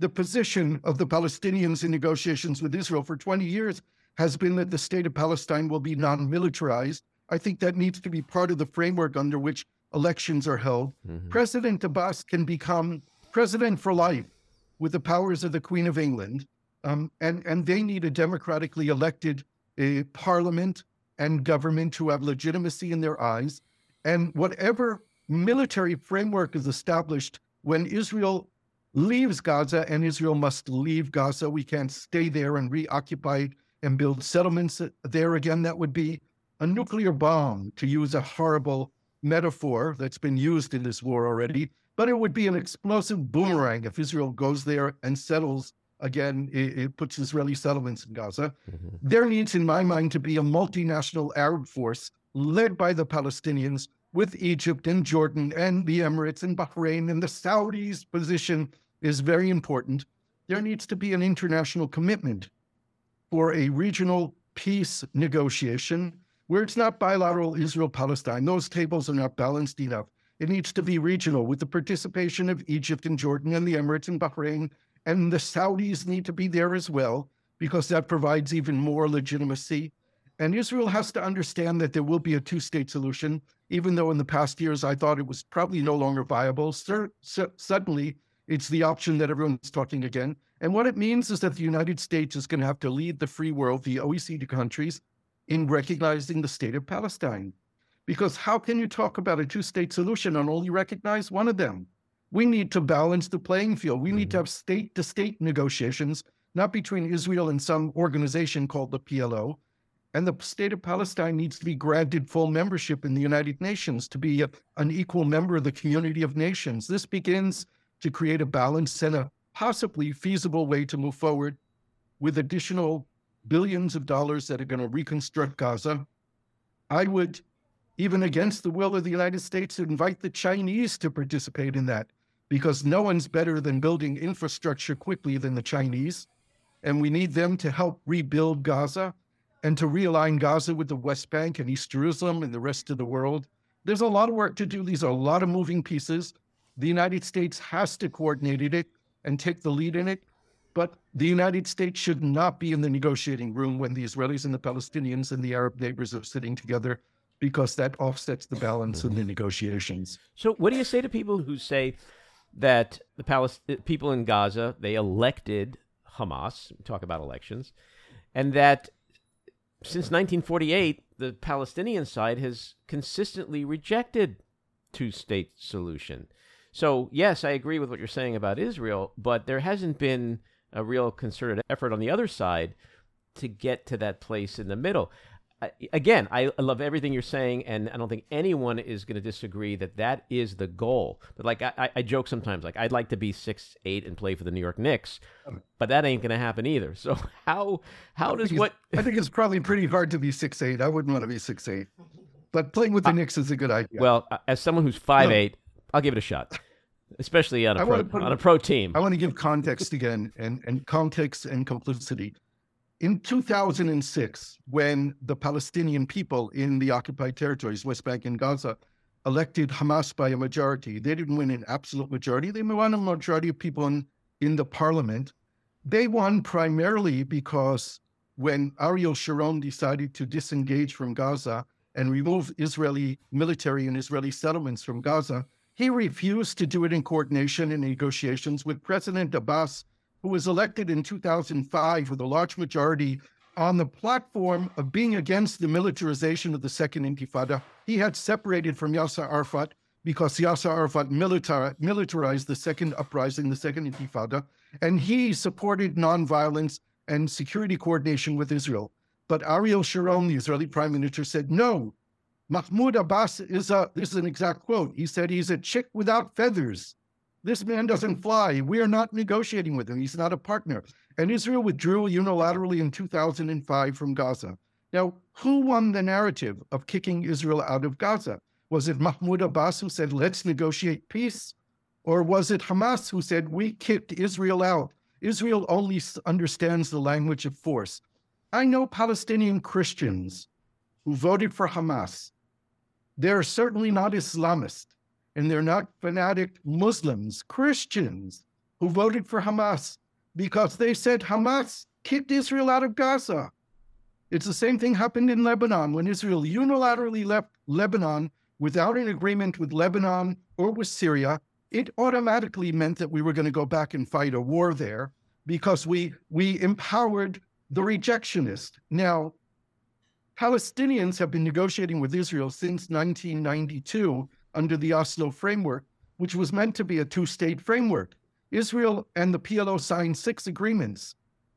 The position of the Palestinians in negotiations with Israel for 20 years has been that the state of Palestine will be non militarized I think that needs to be part of the framework under which elections are held. Mm-hmm. President Abbas can become president for life with the powers of the Queen of England, um, and and they need a democratically elected parliament and government to have legitimacy in their eyes. And whatever military framework is established when Israel leaves Gaza, and Israel must leave Gaza, we can't stay there and reoccupy and build settlements there again. That would be a nuclear bomb, to use a horrible metaphor that's been used in this war already, but it would be an explosive boomerang if Israel goes there and settles again, it, it puts Israeli settlements in Gaza. Mm-hmm. There needs, in my mind, to be a multinational Arab force led by the Palestinians with Egypt and Jordan and the Emirates and Bahrain and the Saudis' position is very important. There needs to be an international commitment for a regional peace negotiation where it's not bilateral Israel Palestine. Those tables are not balanced enough. It needs to be regional with the participation of Egypt and Jordan and the Emirates and Bahrain. And the Saudis need to be there as well because that provides even more legitimacy. And Israel has to understand that there will be a two state solution, even though in the past years I thought it was probably no longer viable. Suddenly, it's the option that everyone's talking again. And what it means is that the United States is going to have to lead the free world, the OECD countries, in recognizing the state of Palestine. Because how can you talk about a two state solution and only recognize one of them? We need to balance the playing field. We need to mm-hmm. have state to state negotiations, not between Israel and some organization called the PLO. And the state of Palestine needs to be granted full membership in the United Nations to be a, an equal member of the community of nations. This begins to create a balance and a possibly feasible way to move forward with additional billions of dollars that are going to reconstruct Gaza. I would, even against the will of the United States, invite the Chinese to participate in that because no one's better than building infrastructure quickly than the Chinese. And we need them to help rebuild Gaza and to realign Gaza with the West Bank and East Jerusalem and the rest of the world. There's a lot of work to do. These are a lot of moving pieces. The United States has to coordinate it and take the lead in it. But the United States should not be in the negotiating room when the Israelis and the Palestinians and the Arab neighbors are sitting together because that offsets the balance in the negotiations.
So, what do you say to people who say that the Palest- people in Gaza they elected Hamas? Talk about elections, and that since 1948, the Palestinian side has consistently rejected two-state solution. So, yes, I agree with what you're saying about Israel, but there hasn't been a real concerted effort on the other side to get to that place in the middle. I, again, I, love everything you're saying, and I don't think anyone is going to disagree that that is the goal. But like I, I joke sometimes, like I'd like to be six eight and play for the New York Knicks, but that ain't going to happen either. So how how does what?
I think it's probably pretty hard to be six eight. I wouldn't want to be six eight, but playing with the uh, Knicks is a good idea.
Well, as someone who's five no. eight, I'll give it a shot especially on a pro, put, on a pro team.
I want to give context again and, and context and complicity. In 2006, when the Palestinian people in the occupied territories, West Bank and Gaza, elected Hamas by a majority, they didn't win an absolute majority. They won a majority of people in, in the parliament. They won primarily because when Ariel Sharon decided to disengage from Gaza and remove Israeli military and Israeli settlements from Gaza, he refused to do it in coordination and negotiations with President Abbas, who was elected in 2005 with a large majority on the platform of being against the militarization of the Second Intifada. He had separated from Yasser Arafat because Yasser Arafat militar- militarized the Second Uprising, the Second Intifada, and he supported nonviolence and security coordination with Israel. But Ariel Sharon, the Israeli prime minister, said, no, Mahmoud Abbas is a, this is an exact quote. He said he's a chick without feathers. This man doesn't fly. We are not negotiating with him. He's not a partner. And Israel withdrew unilaterally in 2005 from Gaza. Now, who won the narrative of kicking Israel out of Gaza? Was it Mahmoud Abbas who said, let's negotiate peace? Or was it Hamas who said, we kicked Israel out? Israel only understands the language of force. I know Palestinian Christians who voted for Hamas they're certainly not Islamist, and they're not fanatic Muslims, Christians who voted for Hamas because they said Hamas kicked Israel out of Gaza. It's the same thing happened in Lebanon when Israel unilaterally left Lebanon without an agreement with Lebanon or with Syria. It automatically meant that we were going to go back and fight a war there because we we empowered the rejectionist. Now, Palestinians have been negotiating with Israel since 1992 under the Oslo framework, which was meant to be a two state framework. Israel and the PLO signed six agreements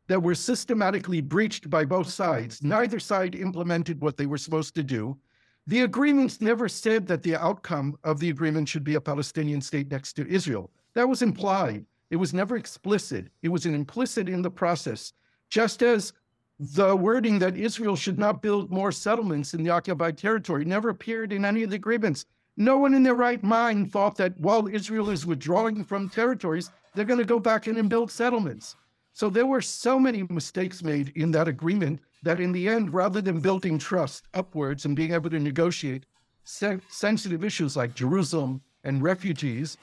that were systematically breached by both sides. Neither side implemented what they were supposed to do. The agreements never said that the outcome of the agreement should be a Palestinian state next to Israel. That was implied. It was never explicit. It was implicit in the process. Just as the wording that Israel should not build more settlements in the occupied territory never appeared in any of the agreements. No one in their right mind thought that while Israel is withdrawing from territories, they're going to go back in and build settlements. So there were so many mistakes made in that agreement that in the end, rather than building trust upwards and being able to negotiate se- sensitive issues like Jerusalem and refugees,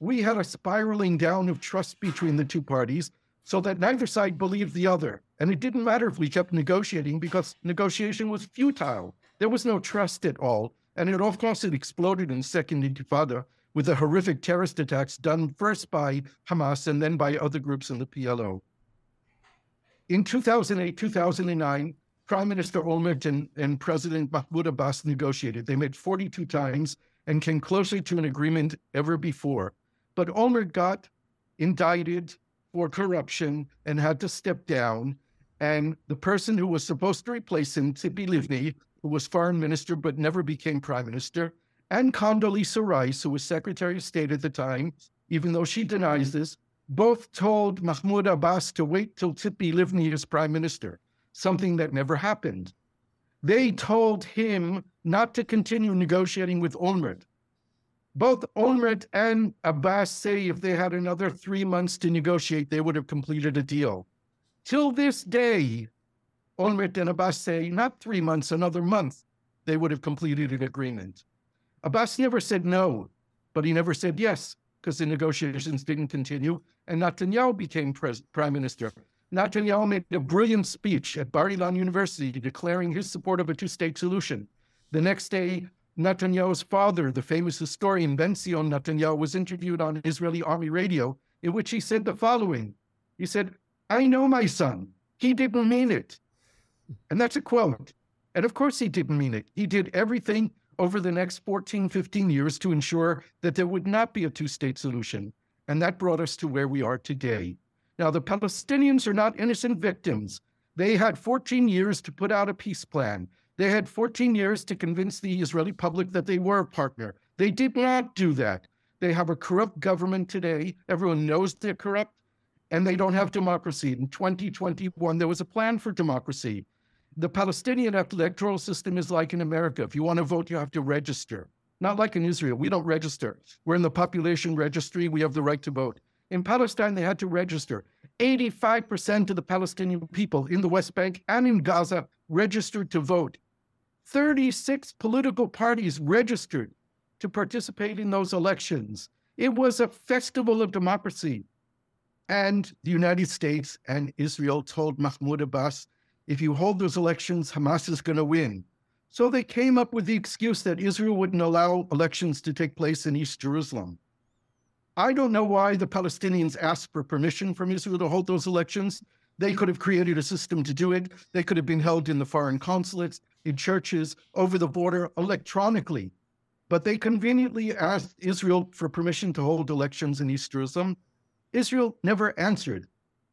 we had a spiraling down of trust between the two parties so that neither side believed the other. And it didn't matter if we kept negotiating because negotiation was futile. There was no trust at all. And it, of course, it exploded in Second Intifada with the horrific terrorist attacks done first by Hamas and then by other groups in the PLO. In 2008, 2009, Prime Minister Olmert and, and President Mahmoud Abbas negotiated. They met 42 times and came closer to an agreement ever before. But Olmert got indicted for corruption and had to step down. And the person who was supposed to replace him, Tzipi Livni, who was foreign minister but never became prime minister, and Condoleezza Rice, who was Secretary of State at the time, even though she denies this, both told Mahmoud Abbas to wait till Tzipi Livni is prime minister, something that never happened. They told him not to continue negotiating with Olmert. Both Olmert and Abbas say if they had another three months to negotiate, they would have completed a deal. Till this day, Olmert and Abbas say not three months, another month, they would have completed an agreement. Abbas never said no, but he never said yes because the negotiations didn't continue and Netanyahu became pres- prime minister. Netanyahu made a brilliant speech at Bar Ilan University declaring his support of a two state solution. The next day, Netanyahu's father, the famous historian Ben Zion Netanyahu, was interviewed on Israeli army radio, in which he said the following He said, I know my son. He didn't mean it. And that's a quote. And of course, he didn't mean it. He did everything over the next 14, 15 years to ensure that there would not be a two state solution. And that brought us to where we are today. Now, the Palestinians are not innocent victims. They had 14 years to put out a peace plan. They had 14 years to convince the Israeli public that they were a partner. They did not do that. They have a corrupt government today. Everyone knows they're corrupt, and they don't have democracy. In 2021, there was a plan for democracy. The Palestinian electoral system is like in America. If you want to vote, you have to register. Not like in Israel. We don't register. We're in the population registry. We have the right to vote. In Palestine, they had to register. 85% of the Palestinian people in the West Bank and in Gaza registered to vote. 36 political parties registered to participate in those elections. It was a festival of democracy. And the United States and Israel told Mahmoud Abbas if you hold those elections, Hamas is going to win. So they came up with the excuse that Israel wouldn't allow elections to take place in East Jerusalem. I don't know why the Palestinians asked for permission from Israel to hold those elections. They could have created a system to do it. They could have been held in the foreign consulates, in churches, over the border, electronically. But they conveniently asked Israel for permission to hold elections in East Jerusalem. Israel never answered.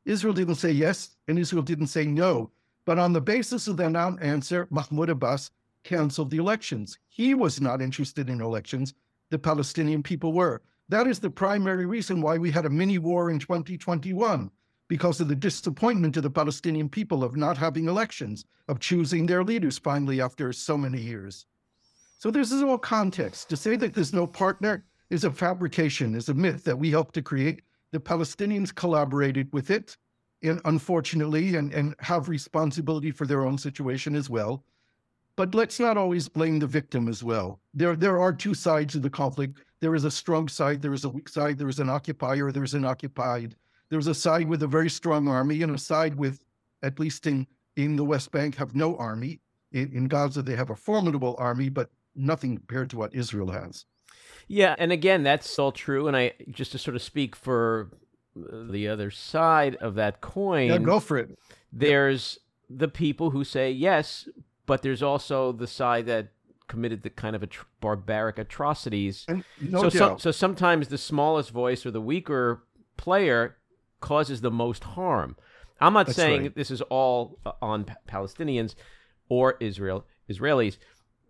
Israel didn't say yes, and Israel didn't say no. But on the basis of that answer, Mahmoud Abbas canceled the elections. He was not interested in elections. The Palestinian people were. That is the primary reason why we had a mini war in 2021, because of the disappointment of the Palestinian people of not having elections, of choosing their leaders finally after so many years. So this is all context. To say that there's no partner is a fabrication, is a myth that we helped to create. The Palestinians collaborated with it, and unfortunately, and, and have responsibility for their own situation as well. But let's not always blame the victim as well. There, there are two sides of the conflict. There is a strong side, there is a weak side, there is an occupier, there is an occupied. There's a side with a very strong army and a side with, at least in, in the West Bank, have no army. In, in Gaza, they have a formidable army, but nothing compared to what Israel has.
Yeah, and again, that's all true. And I just to sort of speak for the other side of that coin.
Yeah, go for it.
There's the people who say yes, but there's also the side that committed the kind of atro- barbaric atrocities.
And no
so, so, so sometimes the smallest voice or the weaker player causes the most harm. I'm not
That's
saying
right.
this is all uh, on Pa- Palestinians or Israel Israelis,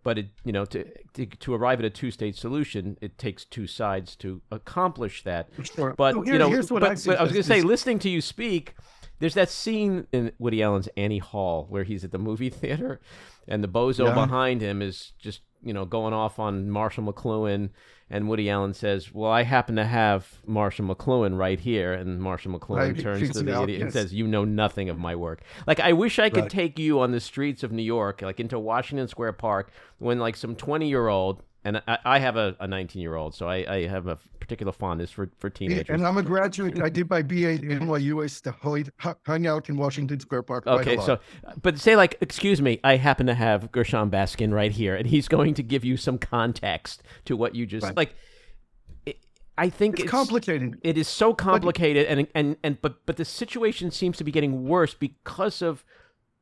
but it you know to to, to arrive at a two state solution, it takes two sides to accomplish that.
Sure.
But
So
you know,
here's what
but,
I
but I was going to say, listening to you speak, There's that scene in Woody Allen's Annie Hall where he's at the movie theater, and the bozo
Yeah.
behind him is just you know going off on Marshall McLuhan, and Woody Allen says, "Well, I happen to have Marshall McLuhan right here," and Marshall McLuhan turns to the
out,
idiot and says, "You know nothing of my work." Like I wish I could
Right.
take you on the streets of New York, like into Washington Square Park, when like some twenty year old. And I, I have a 19 year old, so I, I have a particular fondness for, for teenagers.
And I'm a graduate. I did my BA at NYU. I used to hide- hung out in Washington Square Park. quite a
Okay, so, but say like, excuse me, I happen to have Gershon Baskin right here, and he's going to give you some context to what you just
Right.
like. It, I think
it's
it's,
complicated.
It is so complicated, and and and but but the situation seems to be getting worse because of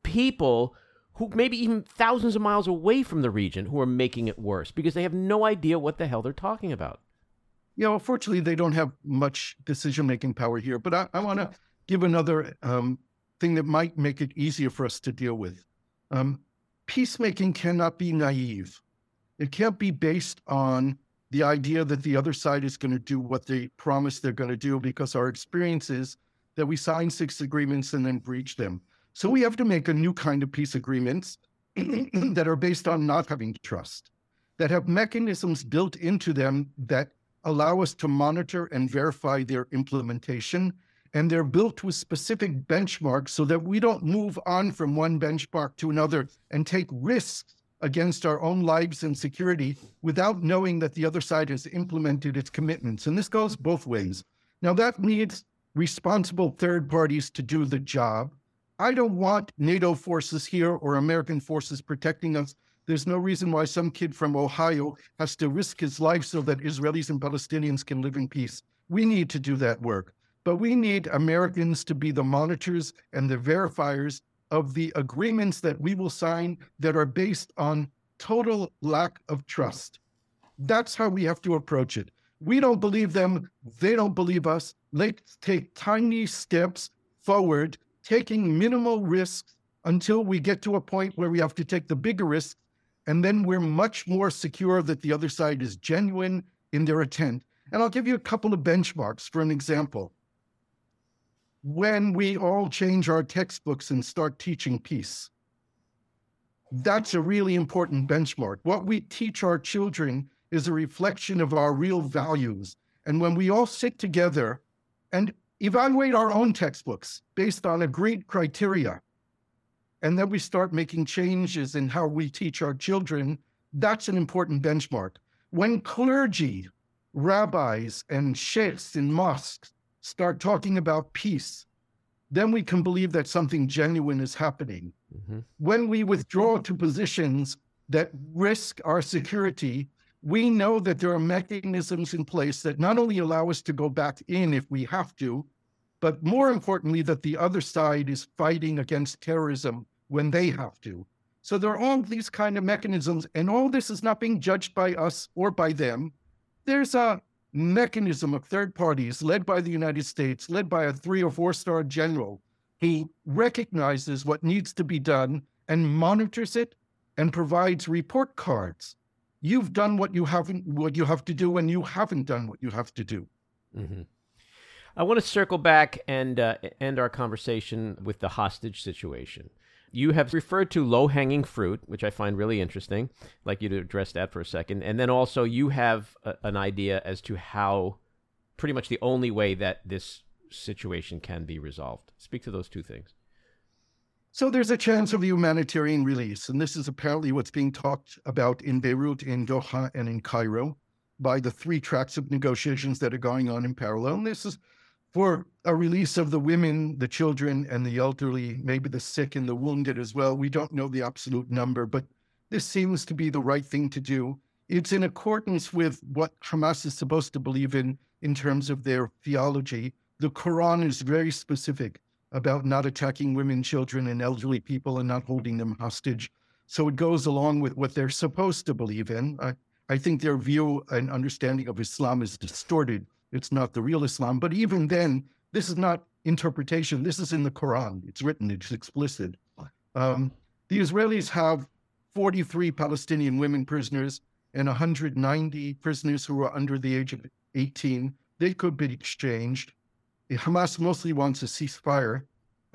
people who maybe even thousands of miles away from the region who are making it worse because they have no idea what the hell they're talking about.
Yeah, know, unfortunately, they don't have much decision making power here. But I, I want to give another um, thing that might make it easier for us to deal with. Um, peacemaking cannot be naive. It can't be based on the idea that the other side is going to do what they promise they're going to do, because our experience is that we sign six agreements and then breach them. So we have to make a new kind of peace agreements that are based on not having trust, that have mechanisms built into them that allow us to monitor and verify their implementation. And they're built with specific benchmarks so that we don't move on from one benchmark to another and take risks against our own lives and security without knowing that the other side has implemented its commitments. And this goes both ways. Now, that needs responsible third parties to do the job. I don't want NATO forces here or American forces protecting us. There's no reason why some kid from Ohio has to risk his life so that Israelis and Palestinians can live in peace. We need to do that work. But we need Americans to be the monitors and the verifiers of the agreements that we will sign that are based on total lack of trust. That's how we have to approach it. We don't believe them, they don't believe us. Let's take tiny steps forward, taking minimal risks until we get to a point where we have to take the bigger risks. And then we're much more secure that the other side is genuine in their intent. And I'll give you a couple of benchmarks for an example. When we all change our textbooks and start teaching peace, that's a really important benchmark. What we teach our children is a reflection of our real values. And when we all sit together and evaluate our own textbooks based on agreed criteria, and then we start making changes in how we teach our children, that's an important benchmark. When clergy, rabbis, and sheikhs in mosques start talking about peace, then we can believe that something genuine is happening. Mm-hmm. When we withdraw to positions that risk our security, we know that there are mechanisms in place that not only allow us to go back in if we have to, but more importantly, that the other side is fighting against terrorism when they have to. So there are all these kind of mechanisms, and all this is not being judged by us or by them. There's a mechanism of third parties led by the United States, led by a three or four star general, who recognizes what needs to be done and monitors it and provides report cards. You've done what you haven't what you have to do, and you haven't done what you have to do.
hmm I want to circle back and uh, end our conversation with the hostage situation. You have referred to low hanging fruit, which I find really interesting. I'd like you to address that for a second. And then also, you have a, an idea as to how pretty much the only way that this situation can be resolved. Speak to those two things.
So there's a chance of humanitarian release, and this is apparently what's being talked about in Beirut, in Doha, and in Cairo by the three tracks of negotiations that are going on in parallel. And this is for a release of the women, the children, and the elderly, maybe the sick and the wounded as well. We don't know the absolute number, but this seems to be the right thing to do. It's in accordance with what Hamas is supposed to believe in in terms of their theology. The Quran is very specific about not attacking women, children, and elderly people and not holding them hostage. So it goes along with what they're supposed to believe in. I, I think their view and understanding of Islam is distorted. It's not the real Islam. But even then, this is not interpretation. This is in the Quran. It's written, it's explicit. Um, the Israelis have 43 Palestinian women prisoners and 190 prisoners who are under the age of 18. They could be exchanged. Hamas mostly wants a ceasefire.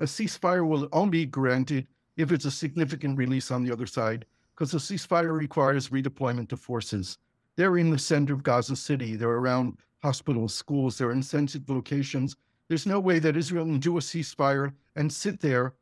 a ceasefire will only be granted if it's a significant release on the other side, because a ceasefire requires redeployment of forces. They're in the center of Gaza City. They're around hospitals, schools. They're in sensitive locations. There's no way that Israel can do a ceasefire and sit there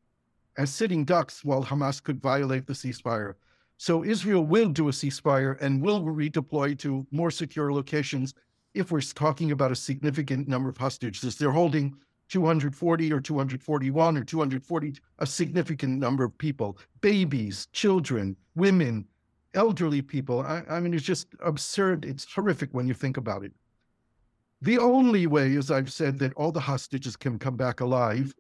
as sitting ducks while Hamas could violate the ceasefire. So Israel will do a ceasefire and will redeploy to more secure locations if we're talking about a significant number of hostages. They're holding 240 or 241 or 240, a significant number of people, babies, children, women, elderly people. I, I mean, it's just absurd. It's horrific when you think about it. The only way, as I've said, that all the hostages can come back alive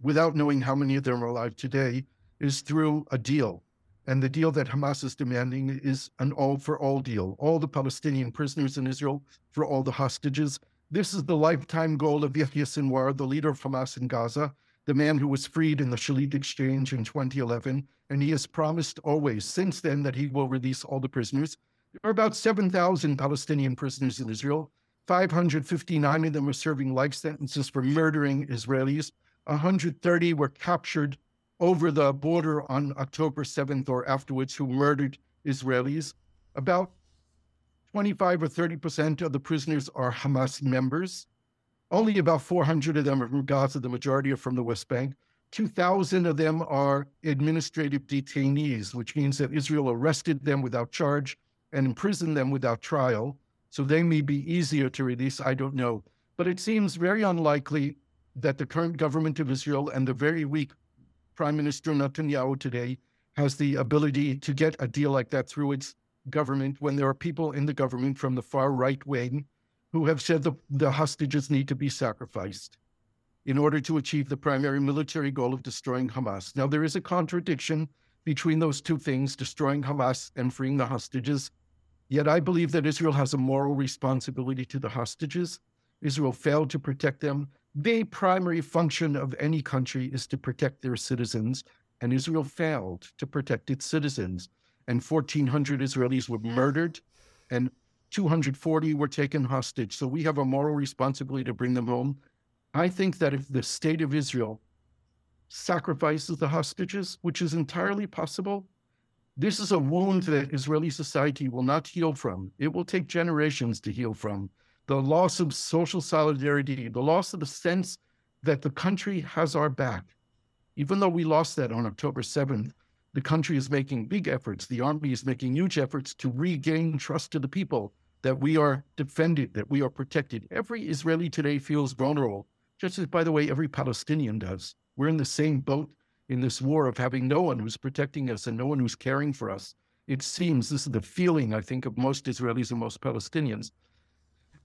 without knowing how many of them are alive today is through a deal. And the deal that Hamas is demanding is an all for all deal. All the Palestinian prisoners in Israel for all the hostages. This is the lifetime goal of Yahya Sinwar, the leader of Hamas in Gaza, the man who was freed in the Shalit exchange in 2011. And he has promised always since then that he will release all the prisoners. There are about 7,000 Palestinian prisoners in Israel. 559 of them are serving life sentences for murdering Israelis. 130 were captured over the border on October 7th or afterwards who murdered Israelis. About 25 or 30 percent of the prisoners are Hamas members. Only about 400 of them are from Gaza. The majority are from the West Bank. 2,000 of them are administrative detainees, which means that Israel arrested them without charge and imprisoned them without trial. So they may be easier to release. I don't know. But it seems very unlikely that the current government of Israel and the very weak Prime Minister Netanyahu today has the ability to get a deal like that through its government when there are people in the government from the far right wing who have said the, the hostages need to be sacrificed in order to achieve the primary military goal of destroying Hamas. Now, there is a contradiction between those two things, destroying Hamas and freeing the hostages. Yet I believe that Israel has a moral responsibility to the hostages. Israel failed to protect them. The primary function of any country is to protect their citizens, and Israel failed to protect its citizens. And 1,400 Israelis were murdered, and 240 were taken hostage. So we have a moral responsibility to bring them home. I think that if the state of Israel sacrifices the hostages, which is entirely possible, this is a wound that Israeli society will not heal from. It will take generations to heal from. The loss of social solidarity, the loss of the sense that the country has our back. Even though we lost that on October 7th, the country is making big efforts. The army is making huge efforts to regain trust to the people that we are defended, that we are protected. Every Israeli today feels vulnerable, just as, by the way, every Palestinian does. We're in the same boat in this war of having no one who's protecting us and no one who's caring for us. It seems this is the feeling, I think, of most Israelis and most Palestinians.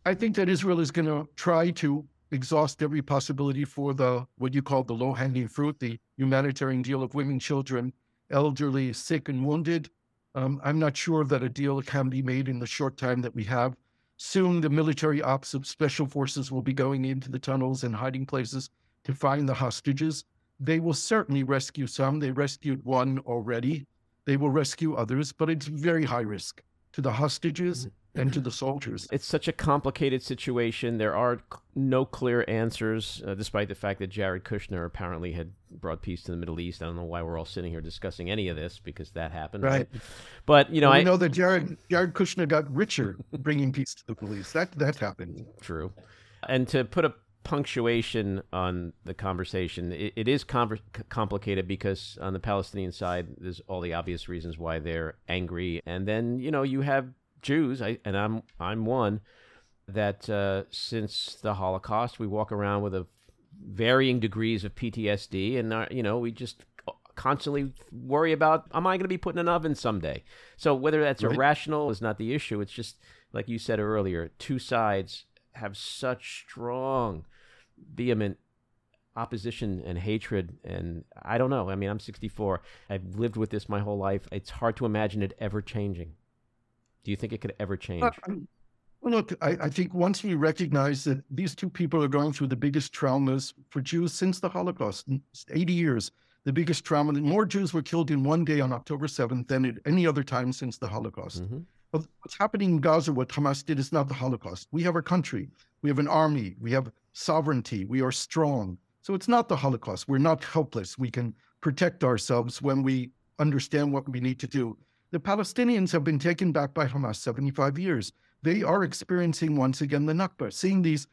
I think that Israel is going to try to exhaust every possibility for the what you call the low-hanging fruit, the humanitarian deal of women, children, elderly, sick, and wounded. Um, I'm not sure that a deal can be made in the short time that we have. Soon, the military ops of special forces will be going into the tunnels and hiding places to find the hostages. They will certainly rescue some. They rescued one already. They will rescue others, but it's very high risk to the hostages mm-hmm. And to the soldiers.
It's such a complicated situation. There are no clear answers, uh, despite the fact that Jared Kushner apparently had brought peace to the Middle East. I don't know why we're all sitting here discussing any of this because that happened.
Right.
But you know,
well,
I
know that Jared Jared Kushner got richer bringing peace to the Middle East. That that happened.
True. And to put a punctuation on the conversation, it, it is com- complicated because on the Palestinian side, there's all the obvious reasons why they're angry, and then you know you have Jews, I, and I'm I'm one that uh, since the Holocaust, we walk around with a varying degrees of PTSD, and uh, you know we just constantly worry about am I going to be put in an oven someday? So whether that's right. irrational is not the issue. It's just like you said earlier, two sides have such strong, vehement opposition and hatred and I don't know. I mean, I'm 64. I've lived with this my whole life. It's hard to imagine it ever changing. Do you think it could ever change? Uh,
look, I, I, think once we recognize that these two people are going through the biggest traumas for Jews since the Holocaust, 80 years, the biggest trauma, more Jews were killed in one day on October 7th than at any other time since the Holocaust. Mm-hmm. But what's happening in Gaza, what Hamas did, is not the Holocaust. We have a country, we have an army, we have sovereignty, we are strong. So it's not the Holocaust. We're not helpless. We can protect ourselves when we understand what we need to do. The Palestinians have been taken back by Hamas 75 years. They are experiencing once again the Nakba, seeing these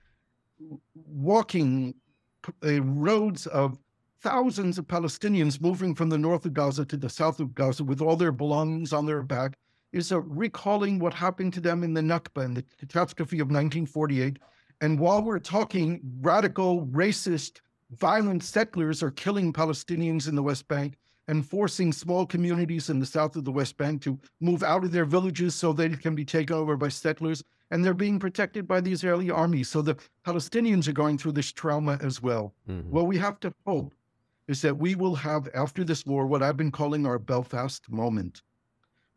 walking uh, roads of thousands of Palestinians moving from the north of Gaza to the south of Gaza with all their belongings on their back is a recalling what happened to them in the Nakba and the catastrophe of 1948. And while we're talking radical, racist, violent settlers are killing Palestinians in the West Bank and forcing small communities in the south of the West Bank to move out of their villages so they can be taken over by settlers. And they're being protected by the Israeli army. So the Palestinians are going through this trauma as well. Mm-hmm. What we have to hope is that we will have, after this war, what I've been calling our Belfast moment.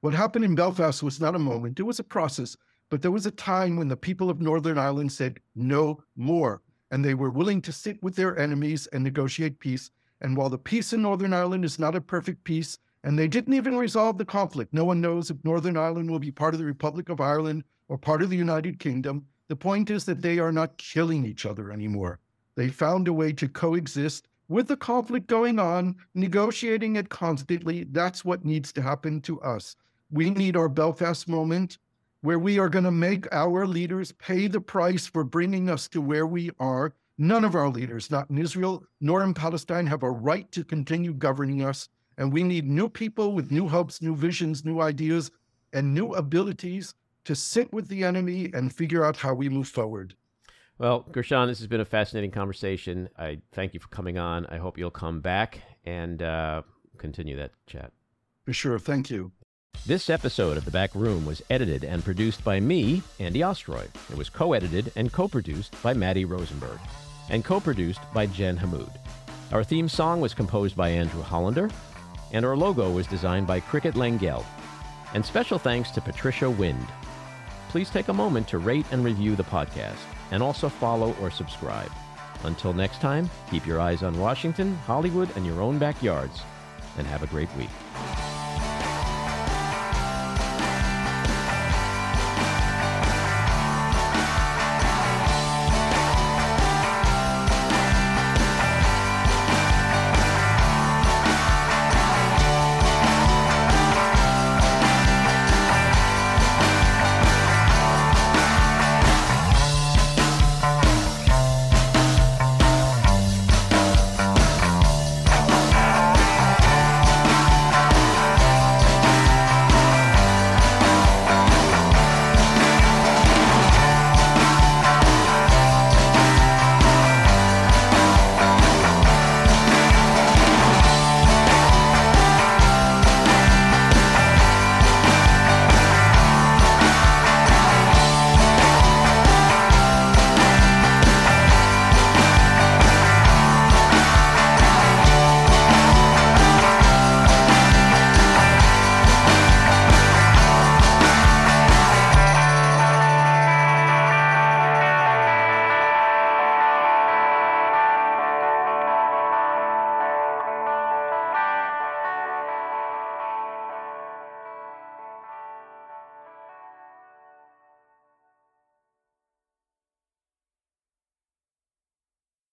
What happened in Belfast was not a moment, it was a process. But there was a time when the people of Northern Ireland said, no more and they were willing to sit with their enemies and negotiate peace. And while the peace in Northern Ireland is not a perfect peace, and they didn't even resolve the conflict, no one knows if Northern Ireland will be part of the Republic of Ireland or part of the United Kingdom. The point is that they are not killing each other anymore. They found a way to coexist with the conflict going on, negotiating it constantly. That's what needs to happen to us. We need our Belfast moment where we are going to make our leaders pay the price for bringing us to where we are. None of our leaders, not in Israel nor in Palestine, have a right to continue governing us. And we need new people with new hopes, new visions, new ideas, and new abilities to sit with the enemy and figure out how we move forward.
Well, Gershon, this has been a fascinating conversation. I thank you for coming on. I hope you'll come back and uh, continue that chat.
For sure. Thank you.
This episode of The Back Room was edited and produced by me, Andy Ostroy. It was co edited and co produced by Maddie Rosenberg, and co produced by Jen Hammoud. Our theme song was composed by Andrew Hollander, and our logo was designed by Cricket Langell. And special thanks to Patricia Wind. Please take a moment to rate and review the podcast, and also follow or subscribe. Until next time, keep your eyes on Washington, Hollywood, and your own backyards, and have a great week.